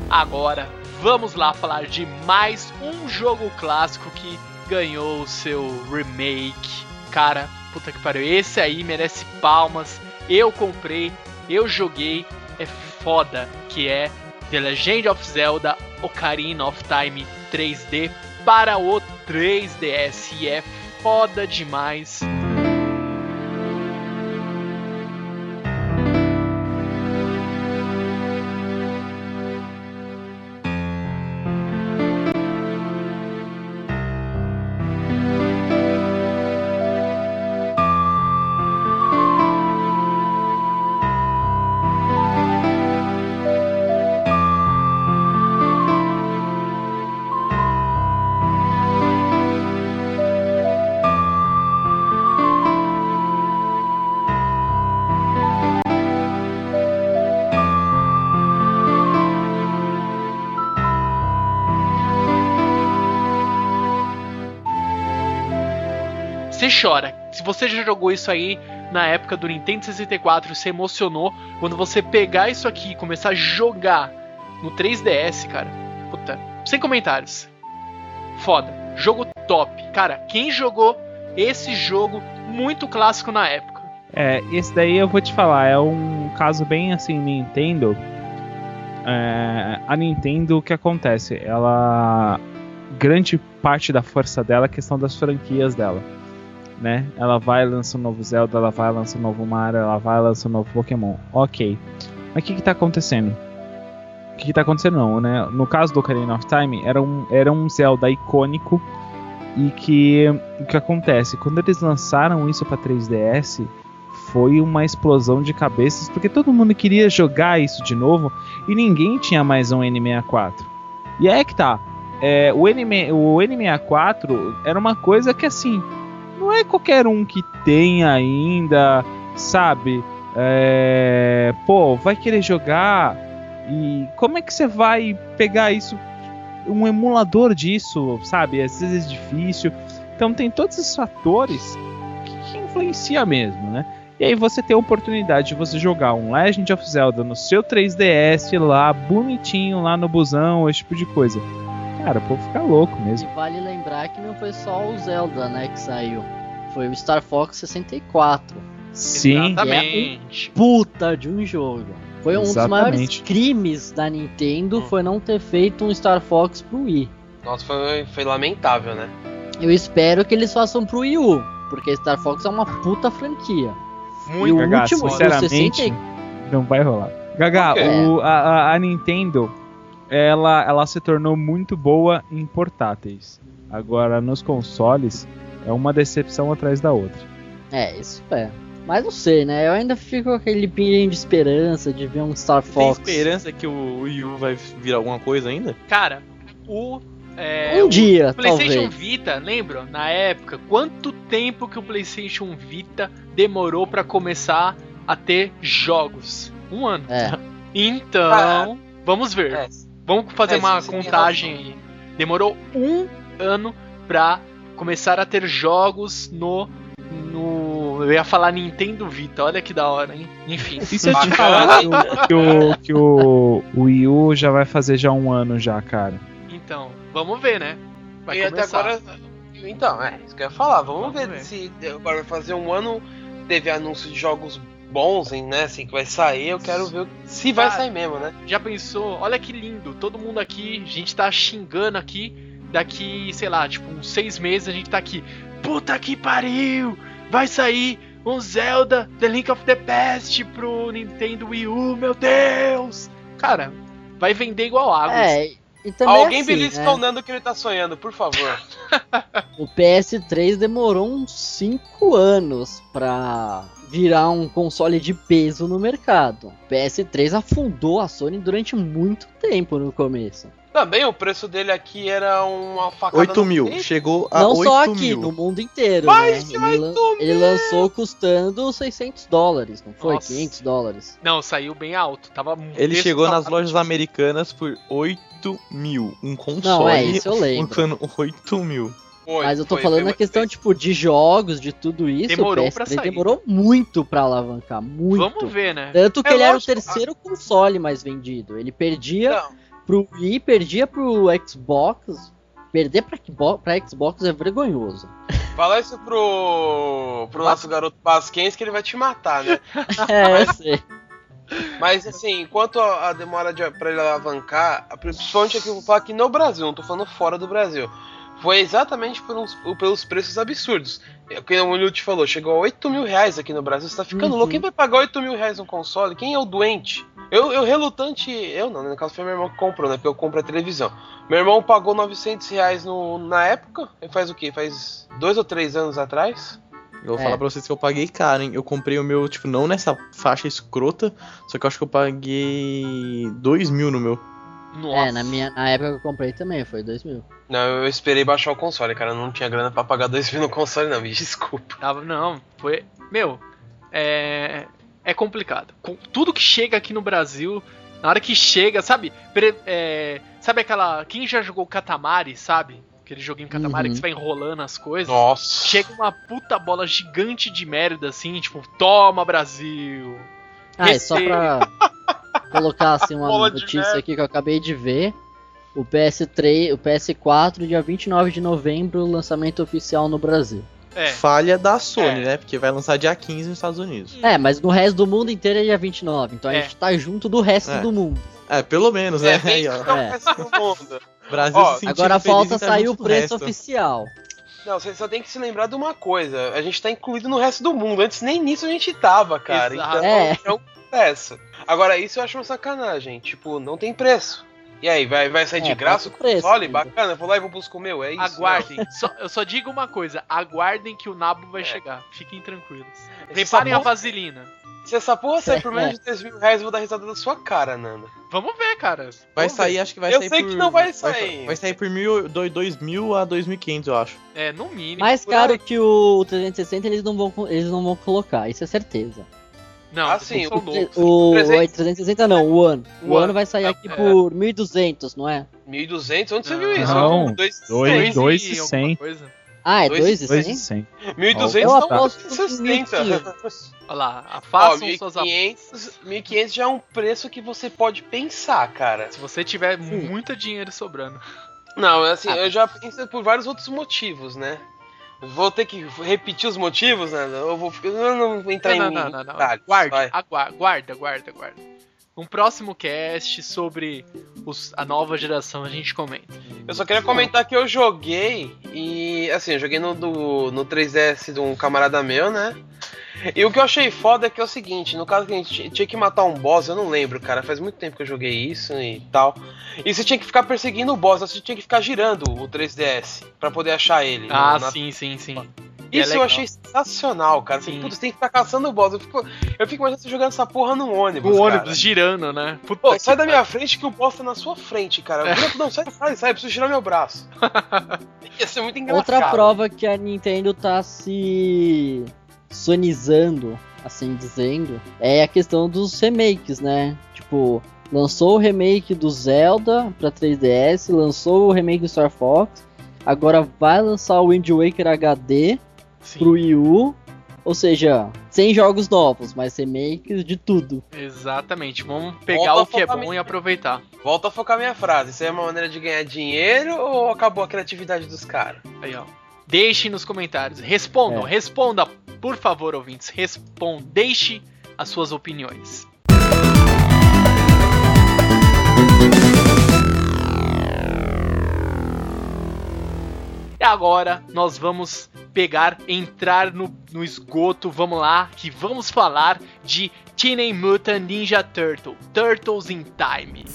Agora, vamos lá falar de mais um jogo clássico que ganhou o seu remake. Cara, puta que pariu, esse aí merece palmas. Eu comprei, eu joguei, é foda, que é The Legend of Zelda Ocarina of Time 3D para o 3DS e é foda demais. Chora. Se você já jogou isso aí na época do Nintendo 64, você emocionou. Quando você pegar isso aqui e começar a jogar no 3DS, cara. Puta, sem comentários. Foda. Jogo top. Cara, quem jogou esse jogo muito clássico na época? É, esse daí eu vou te falar, é um caso bem assim, Nintendo. É, a Nintendo, o que acontece? Ela. Grande parte da força dela é a questão das franquias dela. Né? Ela vai lança um novo Zelda, ela vai lança um novo Mario, ela vai lança um novo Pokémon. Ok. Mas o que, que tá acontecendo? O que, que tá acontecendo não, né? No caso do Ocarina of Time, era um, era um Zelda icônico e que o que acontece? Quando eles lançaram isso para 3DS, foi uma explosão de cabeças, porque todo mundo queria jogar isso de novo e ninguém tinha mais um N64. E é que tá. É, o, N, o N64 era uma coisa que assim, não é qualquer um que tem ainda, sabe? É, pô, vai querer jogar e como é que você vai pegar isso, um emulador disso, sabe? Às vezes é difícil. Então tem todos esses fatores que, que influenciam mesmo, né? E aí você tem a oportunidade de você jogar um Legend of Zelda no seu 3DS lá, bonitinho, lá no busão, esse tipo de coisa. Cara, o povo fica louco mesmo. E vale lembrar que não foi só o Zelda, né, que saiu. Foi o Star Fox 64. Sim, Exatamente. Puta de um jogo. Foi um dos maiores Exatamente. crimes da Nintendo, foi não ter feito um Star Fox pro Wii. Nossa, foi, foi lamentável, né? Eu espero que eles façam pro Wii U, porque Star Fox é uma puta franquia. Muito e o Gaga, último, sinceramente, 60 não vai rolar. Gaga, o- a- a Nintendo, ela, ela se tornou muito boa em portáteis. Agora, nos consoles, é uma decepção atrás da outra. É, isso é. Mas não sei, né? Eu ainda fico com aquele pinguinho de esperança de ver um Star Tem Fox. esperança que o Wii U vai virar alguma coisa ainda? Cara, o. é, Um o dia, PlayStation talvez. Vita, lembram? Na época, quanto tempo que o PlayStation Vita demorou pra começar a ter jogos? Um ano. É. Então, vamos ver. É, Vamos fazer É, uma contagem aí. Demorou um ano pra começar a ter jogos no. no. Eu ia falar Nintendo Vita, olha que da hora, hein? Enfim. E se eu te falar que o, que o Wii U já vai fazer já um ano já, cara? Então, vamos ver, né? Vai e até começar. agora. Então, é, isso que eu ia falar. Vamos, Vamos ver, ver. se agora vai fazer um ano. Teve anúncio de jogos bons, hein, né? Assim, que vai sair. Eu quero ver se vai Cara, sair mesmo, né? Já pensou? Olha que lindo, todo mundo aqui, a gente tá xingando aqui. Daqui, sei lá, tipo, uns seis meses a gente tá aqui. Puta que pariu! Vai sair um Zelda The Link of the Past pro Nintendo Wii U, meu Deus! Cara, vai vender igual água. É, também Alguém assim, belisca né? o Nando que ele tá sonhando, por favor. O PS3 demorou uns 5 anos pra virar um console de peso no mercado. O PS3 afundou a Sony durante muito tempo no começo. Também o preço dele aqui era uma facada 8 no mil. peito. Chegou a Não 8 só aqui, mil. no mundo inteiro. Mas né? vai ele, lan- comer! ele lançou custando 600 dólares, não foi? Nossa. 500 dólares. Não, saiu bem alto. Tava Ele chegou nas lojas americanas por 8 mil. Um console. Não, é isso eu lembro. custando 8 mil. Foi, Mas eu tô foi, falando foi na questão, tipo, de jogos, de tudo isso. Demorou o pra PS3 sair. demorou muito pra alavancar, muito. Vamos ver, né? Tanto que É ele era o lógico, terceiro console mais vendido. Ele perdia Não, pro Wii, perdia pro Xbox. Perder pra, Xbox- pra Xbox é vergonhoso. fala isso pro, pro nosso garoto Pasquens que ele vai te matar, né? é, eu sei. Mas assim, quanto a, a demora de, pra ele alavancar, a- principalmente aqui eu vou falar aqui no Brasil, não tô falando fora do Brasil. Foi exatamente por uns- pelos preços absurdos. É o que o Lute falou, chegou a 8 mil reais aqui no Brasil. Você tá ficando Uhum. louco? Quem vai pagar 8 mil reais num console? Quem é o doente? Eu, eu relutante. Eu não, né? no caso foi meu irmão que comprou, né? Porque eu compro a televisão. Meu irmão pagou 900 reais no, na época. Ele faz o quê? Faz dois ou três anos atrás? Eu vou É. falar pra vocês que eu paguei caro, hein? Eu comprei o meu, tipo, não nessa faixa escrota, só que eu acho que eu paguei 2 mil no meu. Nossa. É, na, minha, na época que eu comprei também, foi 2 mil. Não, eu esperei baixar o console, cara. Eu não tinha grana pra pagar 2 mil no console, não. Me desculpa. Tava, não, foi. Meu, é. É complicado. Com tudo que chega aqui no Brasil, na hora que chega, sabe? pre- é, sabe aquela. Quem já jogou Katamari, sabe? Aquele joguinho Katamari Uhum. que você vai enrolando as coisas. Nossa. Chega uma puta bola gigante de merda assim, tipo, toma Brasil. Ah, e só pra colocar assim uma Bola notícia aqui que eu acabei de ver. O PS3, o PS4, dia 29 de novembro, lançamento oficial no Brasil. É. Falha da Sony, É. né? Porque vai lançar dia 15 nos Estados Unidos. É, mas no resto do mundo inteiro é dia 29, então a É. gente tá junto do resto É. do mundo. É, pelo menos, né? É, Aí, ó. É. Brasil Ó, se Agora falta sair o preço oficial. Não, você só tem que se lembrar de uma coisa. A gente tá incluído no resto do mundo. Antes nem nisso a gente tava, cara. Exato. Então É. é um preço. Agora, isso eu acho uma sacanagem. Tipo, não tem preço. E aí, vai, vai sair É, de graça o falta o preço console? ainda. Bacana, eu vou lá e vou buscar o meu, é isso? Aguardem. Só- eu só digo uma coisa: aguardem que o Nabo vai É. chegar. Fiquem tranquilos. Essa Preparem a vaselina. Se essa porra sair por É. menos de 3 mil reais, eu vou dar risada da sua cara, Nando. Vamos ver, cara. Vai Vamos sair, ver. acho que vai Eu sair sei por... que não vai sair. Vai, sair por mil, dois- 2.000 a 2.500, eu acho. É, no mínimo. Mais caro aí. que o 360 eles não vão, eles não vão colocar, isso é certeza. Não, sim, são o. O, 300. o 360 não, o One. O O One One. vai sair aqui é. por 1.200, não é? 1.200? Onde você Não. viu isso? Não. Dois- Dois- Dois e e alguma cem. coisa. Ah, é Dois- 2,100? 2,100. 1.200 Eu não, aposto em 60. 1.500. Olha lá, Ó, façam suas apostas. 1.500 1.500 já é um preço que você pode pensar, cara. Se você tiver Sim. muito dinheiro sobrando. Não, assim, Ah. eu já pensei por vários outros motivos, né? Vou ter que repetir os motivos, né? Eu, vou, eu não vou entrar não, em não, não, não, não. detalhes, Guarde, vai. agua- guarda, guarda, guarda. Um próximo cast sobre os- a nova geração a gente comenta. Eu só queria comentar que eu joguei e, assim, eu joguei no, do, no 3DS de um camarada meu, né? E o que eu achei foda é que é o seguinte, no caso que a gente tinha que matar um boss, eu não lembro, cara, faz muito tempo que eu joguei isso e tal. E você tinha que ficar perseguindo o boss, você tinha que ficar girando o 3DS pra poder achar ele. Ah, Na- sim, sim, sim. É Isso eu legal. achei sensacional, cara. Assim. Puta, você tem que ficar caçando o boss. Eu fico, eu fico imaginando você jogando essa porra num ônibus. O cara. ônibus girando, né? Puta Pô, sai da pariu. minha frente que o boss tá na sua frente, cara. Vira- Não, sai, sai, sai, eu preciso tirar meu braço. Ia ser muito engraçado. Outra prova que a Nintendo tá se sonizando, assim dizendo, é a questão dos remakes, né? Tipo, lançou o remake do Zelda pra 3DS, lançou o remake do Star Fox, agora vai lançar o Wind Waker HD Sim, pro Wii U. Ou seja, sem jogos novos, mas remakes de tudo. exatamente. Vamos pegar Volta o que é bom e mesmo. aproveitar. Volta a focar minha frase. Isso aí é uma maneira de ganhar dinheiro ou acabou a criatividade dos caras? Aí, ó. Deixe nos comentários. Respondam, É. responda, por favor, ouvintes. Respondam. Deixe as suas opiniões. E agora nós vamos pegar, entrar no, no esgoto, vamos lá, que vamos falar de Teenage Mutant Ninja Turtle, Turtles in Time.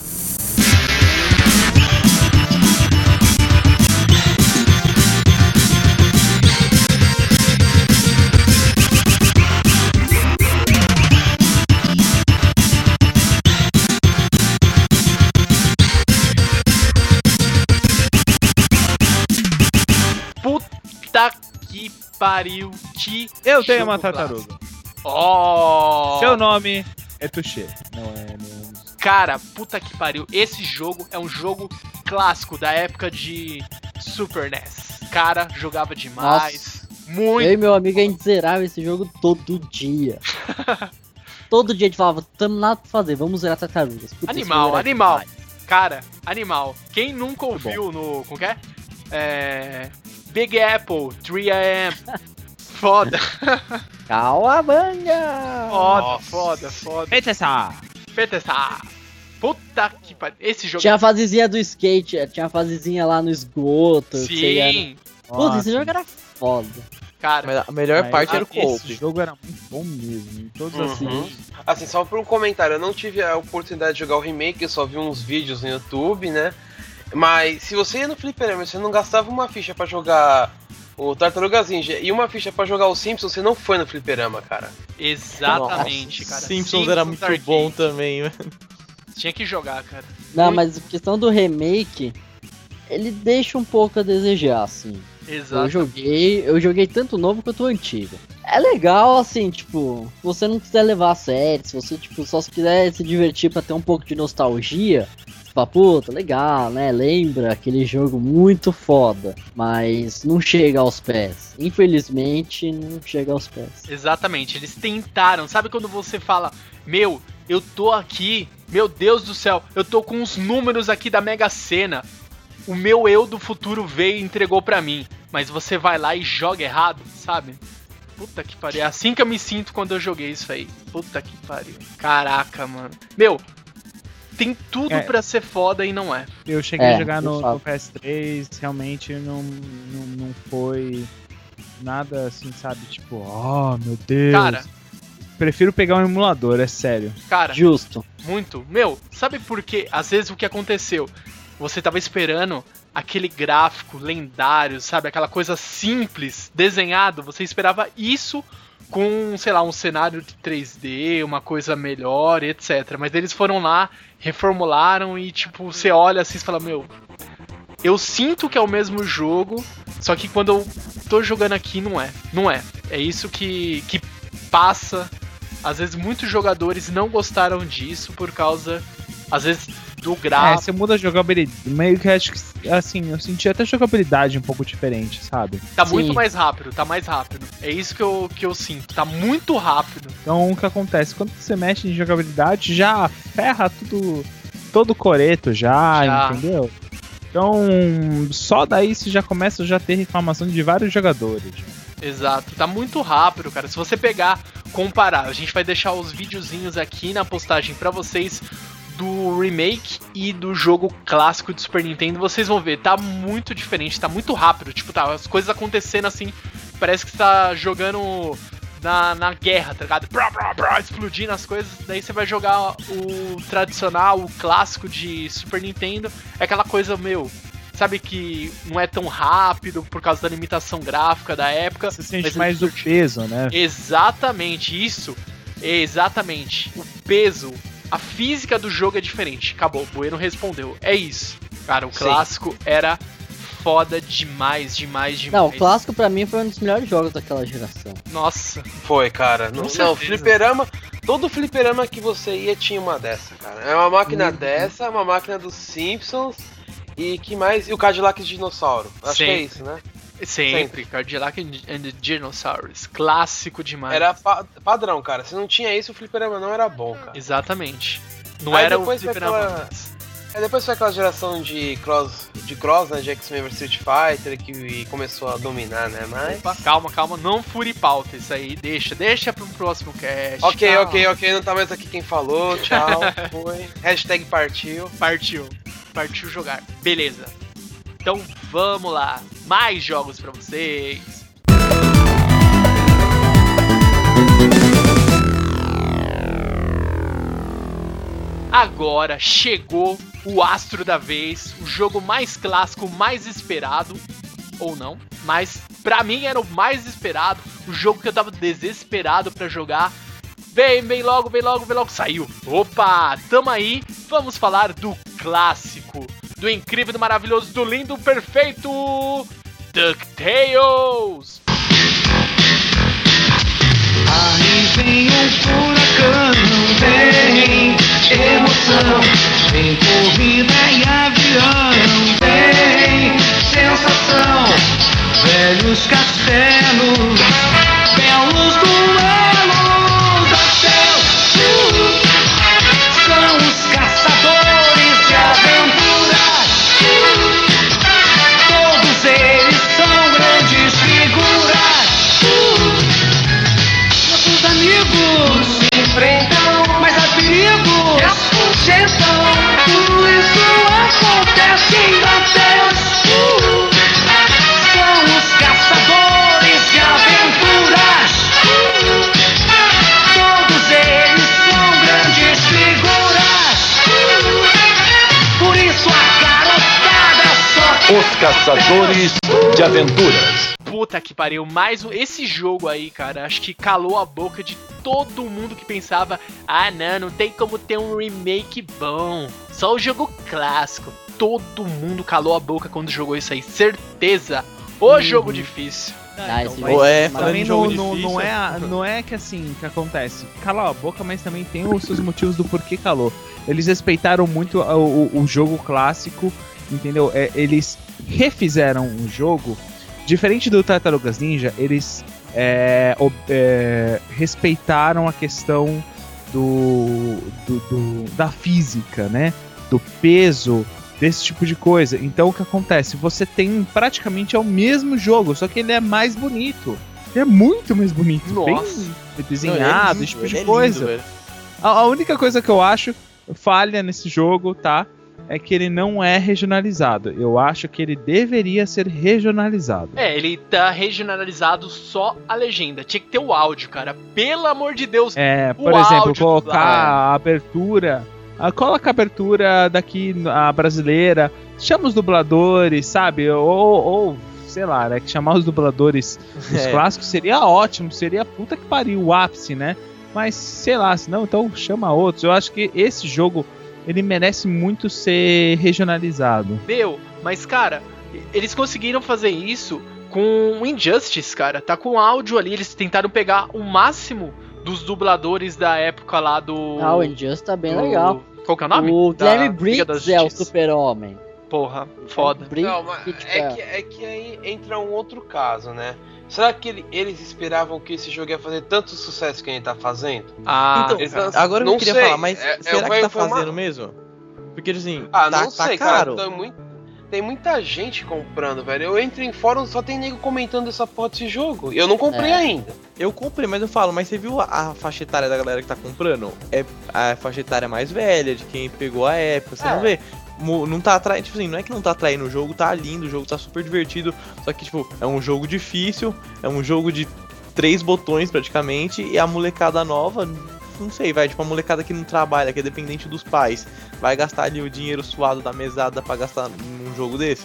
Puta que pariu, que Eu tenho uma tartaruga. clássico. Oh! Seu nome é Tuxê. Não é dos- Cara, puta que pariu. Esse jogo é um jogo clássico da época de Super NES. Cara, jogava demais. Muito. Eu e meu amigo a gente zerava esse jogo todo dia. todo dia a gente falava, tamo nada pra fazer, vamos zerar tartarugas. Puta, Animal, animal. demais. Cara, animal. Quem nunca ouviu no. Como que é? É. Big Apple, 3am. Foda, Calabanga! foda, Nossa. foda, foda. Eita essa! PTSA. Puta que pariu. Esse jogo. Tinha a fasezinha do skate, tinha a fasezinha lá no esgoto. Sim, Puta, esse jogo era foda. cara. A melhor mas parte era o Esse co-op. jogo era muito bom mesmo. Em todos os Uhum. sentidos. Assim, só por um comentário, eu não tive a oportunidade de jogar o remake, eu só vi uns vídeos no YouTube, né? Mas se você ia no fliperama e você não gastava uma ficha pra jogar o Tartarugas Ninja e uma ficha pra jogar o Simpsons, você não foi no fliperama, cara. Exatamente, Nossa, cara. Simpsons era muito Arcade. bom também, né? Tinha que jogar, cara. Não, Muito. mas a questão do remake, ele deixa um pouco a desejar, assim. Eu Exato. joguei, eu joguei tanto novo quanto o antigo. É legal, assim, tipo, se você não quiser levar a sério, se você, tipo, só se quiser se divertir pra ter um pouco de nostalgia, fala, puta, legal, né? Lembra aquele jogo muito foda, mas não chega aos pés. Infelizmente, não chega aos pés. Exatamente, eles tentaram. Sabe quando você fala, meu, eu tô aqui, meu Deus do céu, eu tô com os números aqui da Mega Sena. O meu eu do futuro veio e entregou pra mim. Mas você vai lá e joga errado, sabe? Puta que pariu. É assim que eu me sinto quando eu joguei isso aí. Puta que pariu. Caraca, mano. Meu, tem tudo É. pra ser foda e não é. Eu cheguei É, a jogar no, no PS3, realmente não, não, não foi nada assim, sabe? Tipo, oh meu Deus. Cara. Prefiro pegar um emulador, é sério. Cara, Justo. Muito. Meu, sabe por quê? Às vezes o que aconteceu? Você tava esperando aquele gráfico lendário, sabe? Aquela coisa simples, desenhado. Você esperava isso com, sei lá, um cenário de 3D, uma coisa melhor, etc. Mas eles foram lá, reformularam e, tipo, você olha assim e fala, meu. Eu sinto que é o mesmo jogo, só que quando eu tô jogando aqui não é. Não é. É isso que, que passa às vezes muitos jogadores não gostaram disso por causa, às vezes, do É, gráfico. você muda a jogabilidade. Meio que acho que, assim, eu senti até a jogabilidade um pouco diferente, sabe? Tá Sim. muito mais rápido, tá mais rápido. É isso que eu, que eu sinto. Tá muito rápido. Então o que acontece? Quando você mexe em jogabilidade, já ferra tudo, todo o coreto já, Já. entendeu? Então, só daí você já começa a já ter reclamação de vários jogadores. Exato, tá muito rápido, cara. Se você pegar, comparar, a gente vai deixar os videozinhos aqui na postagem pra vocês do remake e do jogo clássico de Super Nintendo. Vocês vão ver, tá muito diferente, tá muito rápido. Tipo, tá, as coisas acontecendo assim, parece que você tá jogando na, na guerra, tá ligado? Brá, brá, brá, explodindo as coisas. Daí você vai jogar o tradicional, o clássico de Super Nintendo. É aquela coisa, meu, sabe que não é tão rápido por causa da limitação gráfica da época. Você sente mas mais do peso, né? Exatamente, isso. Exatamente. O peso, a física do jogo é diferente. Acabou, Bueno respondeu. É isso. Cara, o Sim. clássico era foda demais, demais, demais. Não, o clássico pra mim foi um dos melhores jogos daquela geração. Nossa, Foi, cara. Não, não fliperama. Todo fliperama que você ia tinha uma dessa, cara. É uma máquina dessa, uma máquina dos Simpsons. E que mais? E o Cadillac Dinossauro. Acho que é isso, né? Sempre. Cadillac and Dinosaurs. Clássico demais. Era pa- padrão, cara. Se não tinha isso, o fliperama não era bom, cara. Exatamente. Não Aí era o fliperama aquela-. Aí depois foi aquela geração de cross, de cross, né? De X-Men vs Street Fighter que começou a dominar, né? Mas. Opa, calma, calma, não fure pauta isso aí. Deixa, deixa pro próximo cast. Ok, calma. ok, ok. Não tá mais aqui quem falou. Tchau. foi. Hashtag partiu. Partiu. Partiu jogar. Beleza. Então vamos lá. Mais jogos pra vocês. Agora chegou o astro da vez, o jogo mais clássico, mais esperado, ou não, mas pra mim era o mais esperado, o jogo que eu tava desesperado pra jogar. Vem, vem logo, vem logo, vem logo, saiu. Opa, tamo aí, vamos falar do clássico, do incrível, do maravilhoso, do lindo, perfeito DuckTales. Aí vem um furacão, vem emoção, vem corrida e avião, vem sensação, velhos castelos, belos duelos Os Caçadores de Aventuras. Puta que pariu, mais um- esse jogo aí, cara, acho que calou a boca de todo mundo que pensava: ah, não, não tem como ter um remake bom, só o jogo clássico. Todo mundo calou a boca quando jogou isso aí, certeza. O jogo difícil. Ah, é, mas- Também em não, jogo não, difícil, não, é, não é que assim que acontece. Calou a boca, mas também tem os seus motivos do porquê calou. Eles respeitaram muito o, o- o jogo clássico, entendeu? É, eles refizeram o jogo. Diferente do Tartarugas Ninja, eles é, é, respeitaram a questão do, do- do- da física, né? Do peso, desse tipo de coisa. Então o que acontece? Você tem praticamente é o mesmo jogo, só que ele é mais bonito. Ele é muito mais bonito, Nossa. bem Não, ele é desenhado, lindo, esse tipo de é lindo, coisa. velho. A, a única coisa que eu acho falha nesse jogo, tá? É que ele não é regionalizado. Eu acho que ele deveria ser regionalizado. É, ele tá regionalizado só a legenda. Tinha que ter o áudio, cara. Pelo amor de Deus. É, O por exemplo, colocar a abertura. a- Coloca a abertura daqui, a brasileira. Chama os dubladores, sabe? Ou, ou sei lá, né? Que chamar os dubladores dos É. clássicos seria ótimo. Seria puta que pariu o ápice, né? Mas sei lá, se não, então chama outros. Eu acho que esse jogo ele merece muito ser regionalizado. Meu, mas cara, eles conseguiram fazer isso com o Injustice, cara. Tá com áudio ali, eles tentaram pegar o máximo dos dubladores da época lá do. Ah, o Injustice tá bem do- legal. Qual que é o nome? O Guilherme Briggs é o super-homem. Porra, foda. Não, mas tipo, é que, é que aí entra um outro caso, né? Será que ele- eles esperavam que esse jogo ia fazer tanto sucesso que ele tá fazendo? Ah, Então, eles agora eu não queria sei. falar, mas É- é- será foi- que tá foi uma- fazendo mesmo? Porque assim, Ah, tá, não tá sei, caro. cara. Tem, muito, tem muita gente comprando, velho. Eu entro em fórum só tem nego comentando essa porra desse jogo. E eu não comprei É. ainda. Eu comprei, mas eu falo, mas você viu a, a faixa etária da galera que tá comprando? É a faixa etária mais velha, de quem pegou a época, você É. não vê? Não tá atraindo, tipo assim, não é que não tá atraindo o jogo, tá lindo, o jogo tá super divertido, só que, tipo, é um jogo difícil, é um jogo de três botões praticamente, e a molecada nova não sei, vai, tipo, a molecada que não trabalha, que é dependente dos pais, vai gastar ali o dinheiro suado da mesada pra gastar num jogo desse?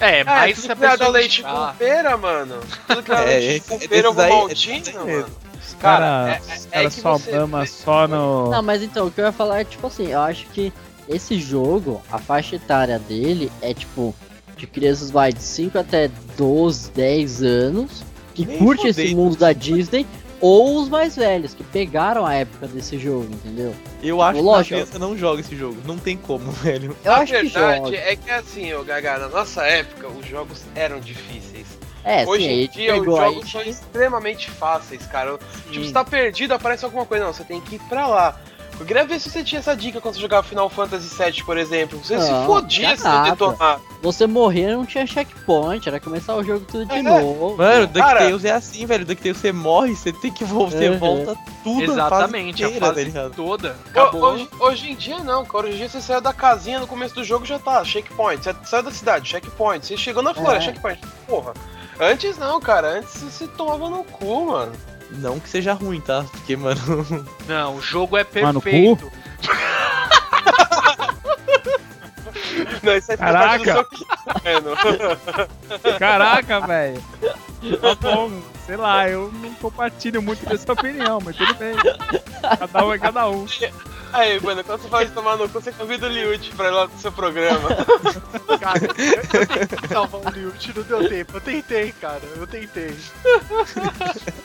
É, É, mas tudo se a pessoa leite deixar- com pera, mano. Tudo criado É, leite com esse- pera esses aí mesmo. mano. Os Cara, cara, é- é cara que só você- ama só no. Não, mas então, o que eu ia falar é tipo assim, eu acho que esse jogo, a faixa etária dele é tipo de crianças vai de 5 até 12, 10 anos, que Nem curte esse fodendo. mundo da Disney, ou os mais velhos, que pegaram a época desse jogo, entendeu? Eu acho Lógico. que a criança não joga esse jogo, não tem como, velho. Eu a acho que verdade joga. é que assim, ô Gaga, na nossa época os jogos eram difíceis. É, Hoje sim, em gente dia os jogos são extremamente fáceis, cara. Tipo, Sim. você tá perdido, aparece alguma coisa. Não, você tem que ir pra lá. Eu queria ver se você tinha essa dica quando você jogava Final Fantasy VII, por exemplo. Você se Não, fodia tinha se não detonar. Você morrer não tinha checkpoint, era começar o jogo tudo de É. novo. Mano, DuckTales é assim, velho. DuckTales você morre, você tem que voltar, você Uhum. volta tudo Exatamente, a a fase inteira, fase tá ligado? toda. Acabou. Hoje, hoje em dia não, cara. Hoje em dia você saiu da casinha no começo do jogo já tá, checkpoint. Você saiu da cidade, checkpoint. Você chegou na floresta, É. checkpoint. Porra. Antes não, cara. Antes você se tomava no cu, mano. Não que seja ruim, tá? Porque, mano. Não, o jogo é Mano, perfeito. Não, isso aí seu pequeno. Caraca, velho. Tá bom, sei lá, eu não compartilho muito dessa opinião, mas tudo bem. Cada um é cada um. Aí, mano, quando você fala de tomar no cu, você convida o Liute pra ir lá no seu programa. Cara, eu, eu tentei salvar o Liut, não deu tempo. Eu tentei, cara, eu tentei.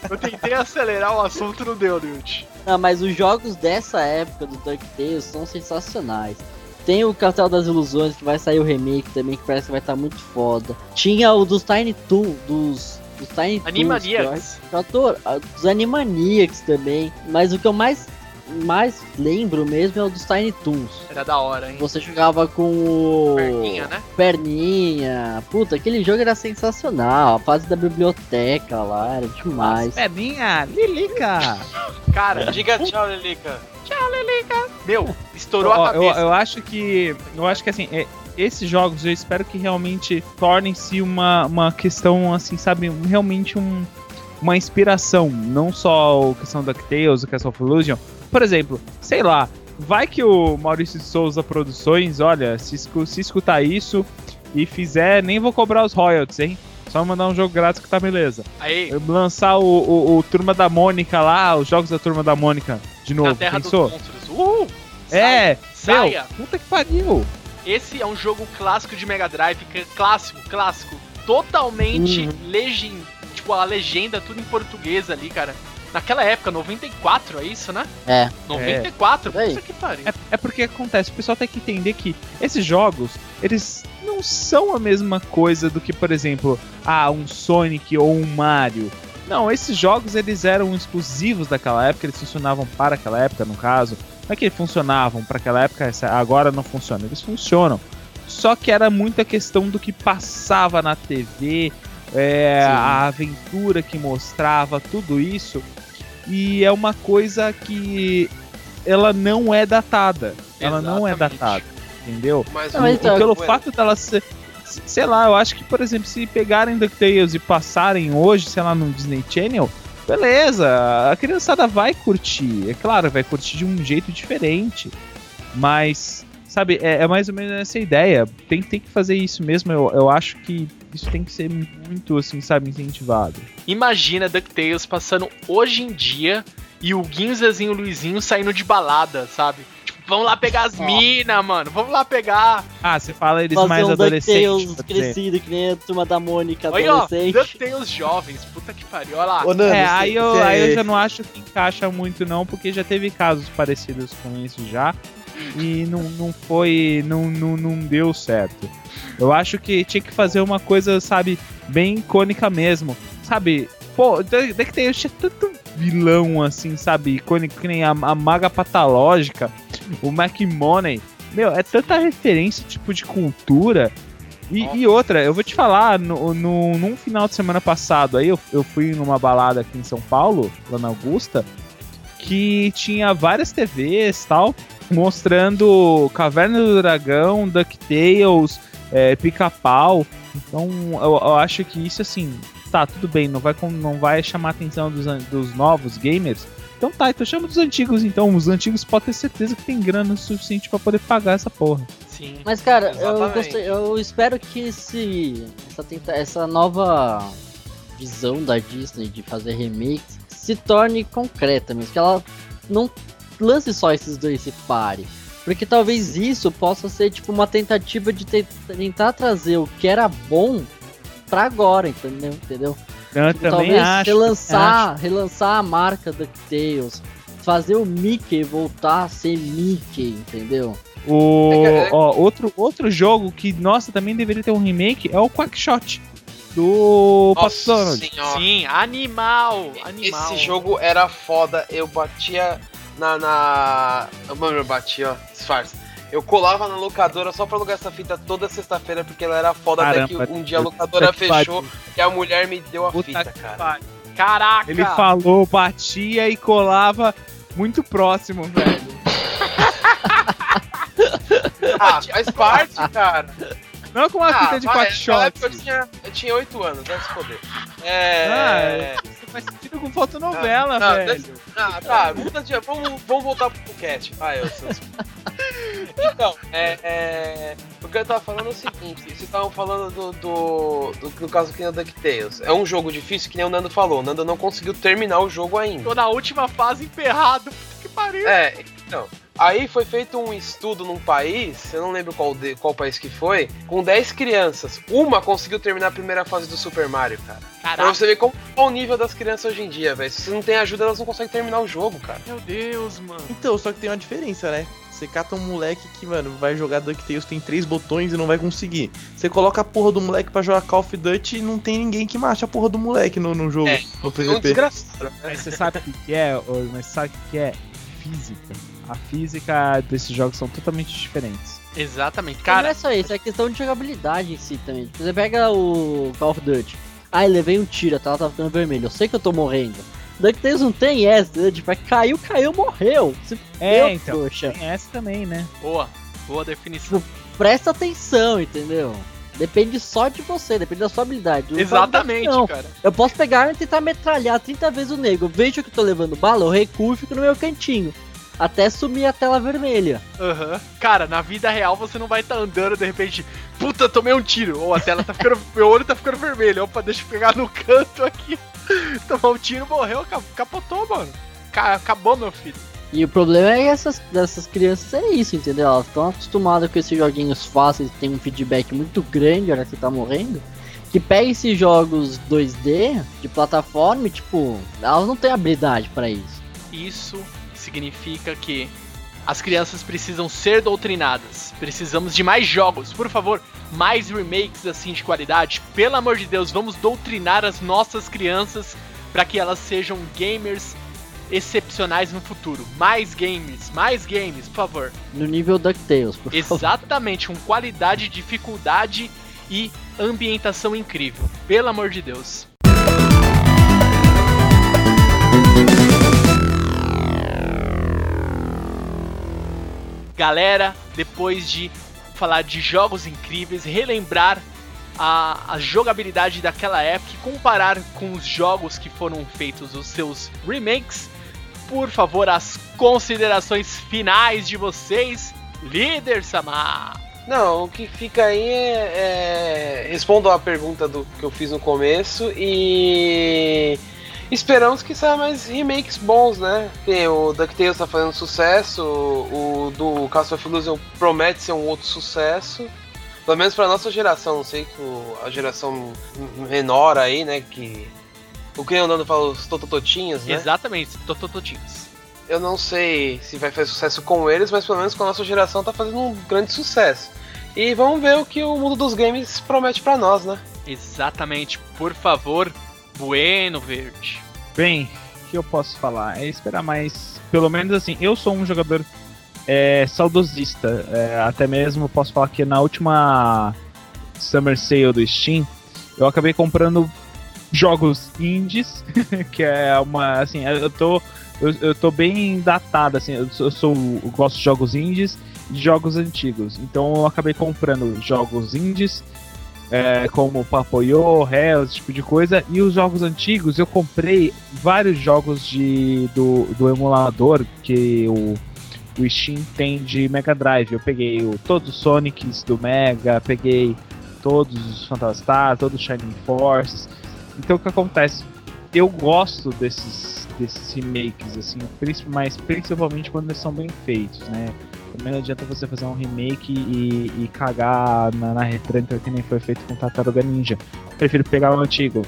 Eu tentei acelerar o assunto, não deu, Liut. Não, mas os jogos dessa época do DuckTales são sensacionais. Tem o Castelo das Ilusões, que vai sair o remake também, que parece que vai estar muito foda. Tinha o dos Tiny Toon, dos, dos Tiny Toons, que eu Animaniacs. Eu tô, ah, dos Animaniacs também. Mas o que eu mais, mais lembro mesmo é o dos Tiny Toons. Era da hora, hein? Você jogava com o... Perninha, né? Perninha. Puta, aquele jogo era sensacional. A fase da biblioteca lá, era demais. Perninha, Lilica. Cara, Diga tchau, Lelica. meu, estourou Ó, a eu, cabeça. eu acho que. Eu acho que assim, é, esses jogos eu espero que realmente tornem-se uma, uma questão, assim, sabe, realmente um, uma inspiração. Não só a questão da DuckTales, o Castle of Illusion. Por exemplo, sei lá, vai que o Maurício de Souza Produções, olha, se, se escutar isso e fizer, nem vou cobrar os royalties, hein? Só mandar um jogo grátis que tá beleza. Aí, Lançar o, o, o Turma da Mônica lá, os jogos da Turma da Mônica de novo, na Terra pensou? dos Monstros. É, Saia. meu, puta que pariu. Esse é um jogo clássico de Mega Drive, é clássico, clássico. Totalmente Uhum. legend, tipo a legenda tudo em português ali, cara. Naquela época, 94, é isso, né? É. 94, É. puta que pariu. É, é porque acontece, o pessoal tem que entender que esses jogos, eles não são a mesma coisa do que, por exemplo, ah, um Sonic ou um Mario. Não, esses jogos eles eram exclusivos daquela época, eles funcionavam para aquela época, no caso. Não é que eles funcionavam para aquela época, essa- agora não funcionam, eles funcionam. Só que era muita questão do que passava na TV, é, a aventura que mostrava, tudo isso. E é uma coisa que ela não é datada. Ela não é datada, entendeu? Mas, Não, então, Pelo o- fato dela ser. Sei lá, eu acho que, por exemplo, se pegarem DuckTales e passarem hoje, sei lá, no Disney Channel, beleza, a criançada vai curtir. É claro, vai curtir de um jeito diferente. Mas, sabe, é, é mais ou menos essa ideia. Tem, tem que fazer isso mesmo. Eu, eu acho que isso tem que ser muito, assim, sabe, incentivado. Imagina DuckTales passando hoje em dia e o Guinzazinho e o Luizinho saindo de balada, sabe? Tipo, vamos lá pegar as Ó. minas, mano. Vamos lá pegar. Ah, você fala eles Fazer mais um adolescentes. DuckTales crescido, que nem a turma da Mônica Olha, ó, adolescente. DuckTales jovens. Puta que pariu. Olha lá. Ô, Nando, É, aí eu, cê- aí eu já não acho que encaixa muito não, porque já teve casos parecidos com isso já e não, não foi, não, não, não deu certo. Eu acho que tinha que fazer uma coisa, sabe, bem icônica mesmo, sabe? Pô, da- da que tem tanto vilão assim, sabe, icônico que nem a, a Maga Patológica, o Mac Money. Meu, é tanta referência, tipo, de cultura. E, e outra, eu vou te falar, no, no, num final de semana passado aí, eu, eu fui numa balada aqui em São Paulo, lá na Augusta, que tinha várias TVs tal, mostrando Caverna do Dragão, DuckTales, é, Pica-Pau. Então eu, eu acho que isso assim, tá, tudo bem, não vai, não vai chamar a atenção dos, dos novos gamers, Então tá, então chama dos antigos então. Os antigos podem ter certeza que tem grana o suficiente pra poder pagar essa porra. Sim. Mas cara, eu, gostei- eu espero que esse, essa, tenta- essa nova visão da Disney de fazer remakes se torne concreta mesmo, que ela não lance só esses dois se pare. Porque talvez isso possa ser tipo uma tentativa de te- tentar trazer o que era bom pra agora, entendeu? entendeu? Eu Tipo, também talvez acho. relançar, relançar a marca DuckTales, fazer o Mickey voltar a ser Mickey, entendeu? O, É que- ó, outro, outro jogo que, nossa, também deveria ter um remake é o Quackshot. Do Pato Nossa Donald. senhora. Sim, animal, animal. Esse jogo era foda, eu batia na. na... Mano, eu batia, ó, disfarce. Eu colava na locadora só pra alugar essa fita toda sexta-feira, porque ela era foda até Caramba, que um dia a locadora que fechou pariu. e a mulher me deu a Puta fita, que cara. pariu. Caraca! Ele falou, batia e colava muito próximo, velho. Ah, faz parte, cara. Não com uma Ah, fita de vai, naquela Quackshot. época Eu tinha, eu tinha 8 anos, vai se foder. É. Ah, Isso faz sentido com fotonovela, Não, velho. desse- Ah, tá, muda de- vamos, vamos voltar pro cast. Vai, eu seus... Então, é, é, o que eu tava falando é o seguinte: vocês estavam falando do, do, do, do caso que nem o DuckTales. É um jogo difícil, que nem o Nando falou. O Nando não conseguiu terminar o jogo ainda. Tô na última fase emperrado. Puta que pariu. É, então. Aí foi feito um estudo num país, eu não lembro qual, de- qual país que foi, com 10 crianças. Uma conseguiu terminar a primeira fase do Super Mario, cara. Pra Caraca, você ver como qual o nível das crianças hoje em dia, velho. Se você não tem ajuda, elas não conseguem terminar o jogo, cara. meu Deus, mano. Então, só que tem uma diferença, né? Você cata um moleque que, mano, vai jogar DuckTales, tem três botões e não vai conseguir. Você coloca a porra do moleque pra jogar Call of Duty e não tem ninguém que mate a porra do moleque no, no jogo. É, no É um PVP. desgraçado. Mas você sabe o que é? ô, Mas sabe o que é? Física. A física desses jogos são totalmente diferentes. Exatamente. Cara, não é só isso, é questão de jogabilidade em si também. Tipo, Você pega o Call of Duty. Ai, levei um tiro, a tela tá ficando vermelha. Eu sei que eu tô morrendo. DuckTales não tem essa, né? Tipo, é caiu, caiu, morreu. Se É, fudeu, então. trouxa. Tem essa também, né? boa. Boa definição. Presta atenção, entendeu? Depende só de você, depende da sua habilidade. Exatamente, não. cara. Eu posso pegar a arma e tentar metralhar 30 vezes o nego. Vejo que eu tô levando bala, eu recuo e fico no meu cantinho. Até sumir a tela vermelha. Aham. Cara, na vida real você não vai estar andando de repente, puta, tomei um tiro. Ou a tela tá ficando. meu olho tá ficando vermelho. Opa, deixa eu pegar no canto aqui. Tomar um tiro, morreu, ca- capotou, mano. Ca- acabou, meu filho. E o problema é essas, dessas crianças é isso, entendeu? Elas estão acostumadas com esses joguinhos fáceis, tem um feedback muito grande hora que tá morrendo. Que pega esses jogos 2D de plataforma e, tipo, elas não têm habilidade pra isso. Isso significa que as crianças precisam ser doutrinadas. Precisamos de mais jogos. Por favor, mais remakes assim de qualidade. Pelo amor de Deus, vamos doutrinar as nossas crianças para que elas sejam gamers excepcionais no futuro. Mais games, mais games, por favor. No nível DuckTales, por favor. Exatamente, com qualidade, dificuldade e ambientação incrível. Pelo amor de Deus. Galera, depois de falar de jogos incríveis, relembrar a, a jogabilidade daquela época e comparar com os jogos que foram feitos, os seus remakes, por favor, as considerações finais de vocês, líder Samar. Não, o que fica aí é, é. Respondo a pergunta do que eu fiz no começo e. Esperamos que saia mais remakes bons, né? Tem o DuckTales tá fazendo sucesso, o do Castle of Illusion promete ser um outro sucesso. Pelo menos pra nossa geração, não sei que o- a geração menor aí, né? Que. O que o Nando fala, os totototinhos, né? Exatamente, Totototinhos. Eu não sei se vai fazer sucesso com eles, mas pelo menos com a nossa geração tá fazendo um grande sucesso. E vamos ver o que o mundo dos games promete pra nós, né? Exatamente, por favor, Bueno Verde. Bem, o que eu posso falar? É esperar mais. Pelo menos assim, eu sou um jogador é, saudosista. É, até mesmo posso falar que na última Summer Sale do Steam, eu acabei comprando jogos indies, que é uma. Assim, eu tô. Eu, eu tô bem datado, assim, eu, sou, eu sou- eu gosto de jogos indies e jogos antigos. Então eu acabei comprando jogos indies é, como Papoyo, Hell, esse tipo de coisa. E os jogos antigos, eu comprei vários jogos de, do, do emulador que o, o Steam tem de Mega Drive. Eu peguei o, todos os Sonics do Mega, peguei todos os Phantastar, todos os Shining Forces. Então o que acontece? Eu gosto desses, desses remakes, assim, mas principalmente quando eles são bem feitos, né? Também não adianta você fazer um remake e, e cagar na, na retranca que nem foi feito com Tartaruga Ninja. Prefiro pegar o antigo.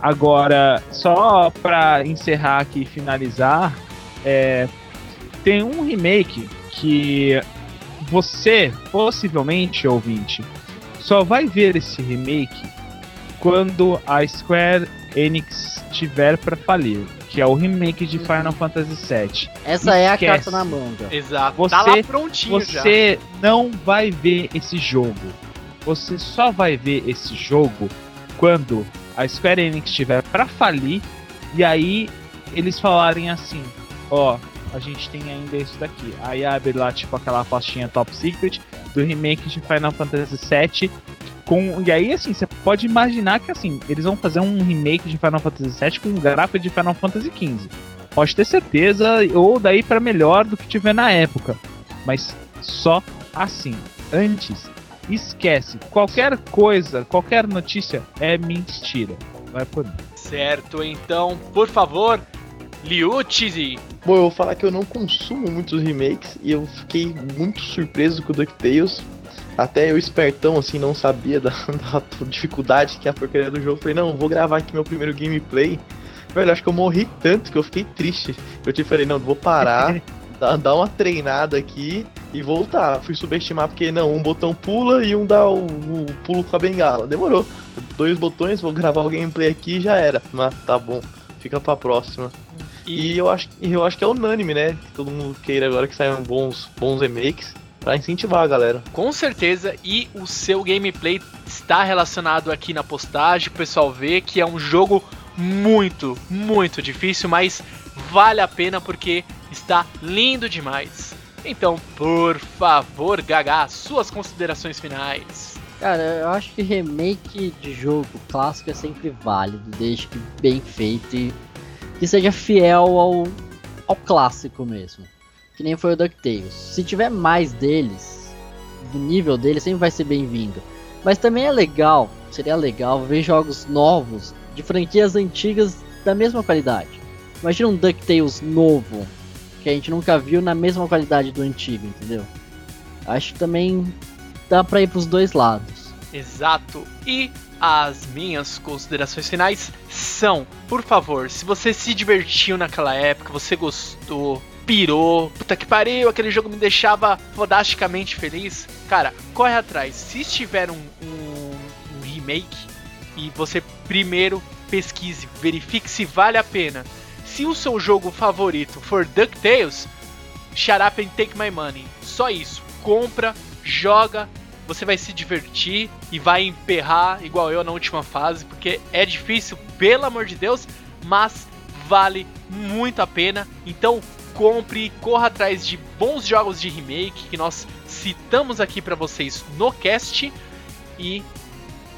Agora, só pra encerrar aqui e finalizar, é, tem um remake que você, possivelmente, ouvinte, só vai ver esse remake quando a Square Enix tiver pra falir, que é o remake de Final Fantasy VII. Essa é a Esquece. carta na manga. Exato. Você- tá lá prontinho já. Você não vai ver esse jogo. Você só vai ver esse jogo quando a Square Enix estiver pra falir e aí eles falarem assim: ó, a gente tem ainda isso daqui. Aí abre lá tipo aquela pastinha Top Secret do remake de Final Fantasy VII. Com, e aí, assim, você pode imaginar que assim, eles vão fazer um remake de Final Fantasy VII com um gráfico de Final Fantasy XV. Pode ter certeza, ou daí pra melhor do que tiver na época. Mas só assim. Antes, esquece. Qualquer coisa, qualquer notícia é mentira. Vai por mim. Certo, então, por favor, Liucci. Bom, eu vou falar que eu não consumo muitos remakes e eu fiquei muito surpreso com o DuckTales. Até eu espertão, assim, não sabia da, da dificuldade que é a porcaria do jogo. Falei, não, vou gravar aqui meu primeiro gameplay. Velho, acho que eu morri tanto que eu fiquei triste. Eu te falei, não, vou parar, dar, dar uma treinada aqui e voltar. Fui subestimar porque, não, um botão pula e um dá o, o pulo com a bengala. Demorou. Dois botões, vou gravar o gameplay aqui e já era. Mas tá bom, fica pra próxima. E eu acho, e eu acho que é unânime, né? Que todo mundo queira agora que saiam bons, bons remakes pra incentivar a galera. Com certeza, e o seu gameplay está relacionado aqui na postagem. O pessoal vê que é um jogo muito, muito difícil, mas vale a pena porque está lindo demais. Então, por favor, Gaga, suas considerações finais. Cara, eu acho que remake de jogo clássico é sempre válido, desde que bem feito e que seja fiel ao, ao clássico mesmo. Que nem foi o DuckTales. Se tiver mais deles, do nível deles, sempre vai ser bem-vindo. Mas também é legal, seria legal ver jogos novos de franquias antigas da mesma qualidade. Imagina um DuckTales novo, que a gente nunca viu na mesma qualidade do antigo, entendeu? Acho que também dá pra ir pros dois lados. Exato. E as minhas considerações finais são, por favor, se você se divertiu naquela época, você gostou, pirou, puta que pariu, aquele jogo me deixava fodasticamente feliz, cara, corre atrás. Se tiver um, um, um remake e você primeiro pesquise, verifique se vale a pena. Se o seu jogo favorito for DuckTales, shut up and take my money. Só isso. Compra, joga, você vai se divertir e vai emperrar igual eu na última fase, porque é difícil, pelo amor de Deus, mas vale muito a pena. Então compre, corra atrás de bons jogos de remake que nós citamos aqui para vocês no cast e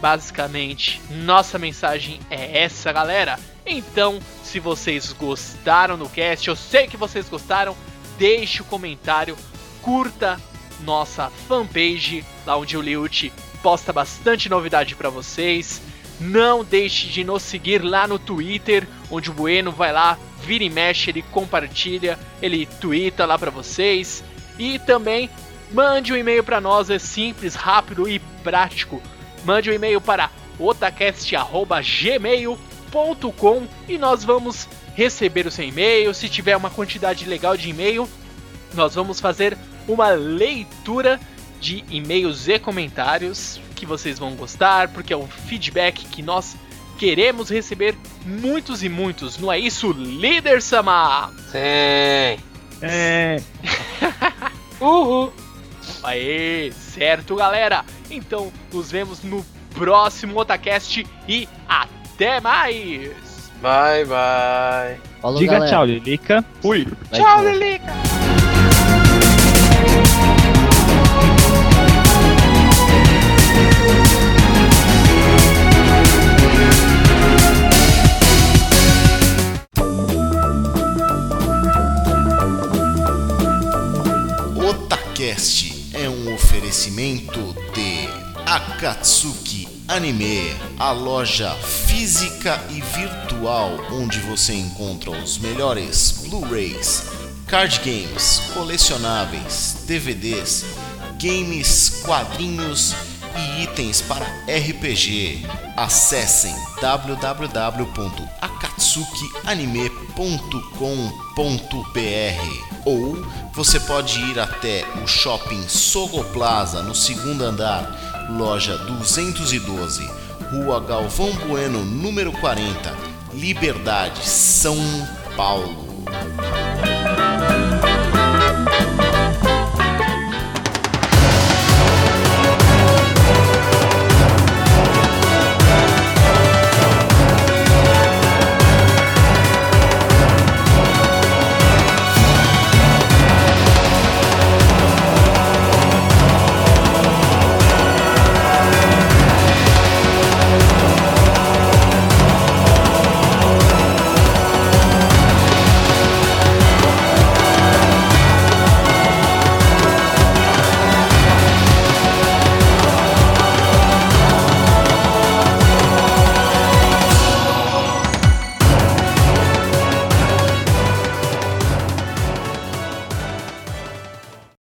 basicamente nossa mensagem é essa, galera. Então, se vocês gostaram do cast, eu sei que vocês gostaram, deixe o comentário, curta nossa fanpage, lá onde o Liut posta bastante novidade para vocês. Não deixe de nos seguir lá no Twitter, onde o Bueno vai lá, vira e mexe, ele compartilha, ele twitta lá para vocês. E também mande um e-mail para nós, é simples, rápido e prático. Mande um e-mail para otacast@gmail.com e nós vamos receber o seu e-mail. Se tiver uma quantidade legal de e-mail, nós vamos fazer uma leitura de e-mails e comentários que vocês vão gostar, porque é um feedback que nós queremos receber muitos e muitos. Não é isso, líder Sama? Sim. É. Uhul. Aê, certo, galera? Então, nos vemos no próximo Otacast e até mais! Bye, bye. Falou, Diga galera. tchau, Lilica. Fui. Vai Tchau, Lilica! Akatsuki Anime, a loja física e virtual onde você encontra os melhores Blu-rays, card games, colecionáveis, DVDs, games, quadrinhos e itens para RPG. Acessem www.akatsukianime.com.br ou você pode ir até o shopping Sogo Plaza no segundo andar, loja 212, Rua Galvão Bueno, número 40, Liberdade, São Paulo.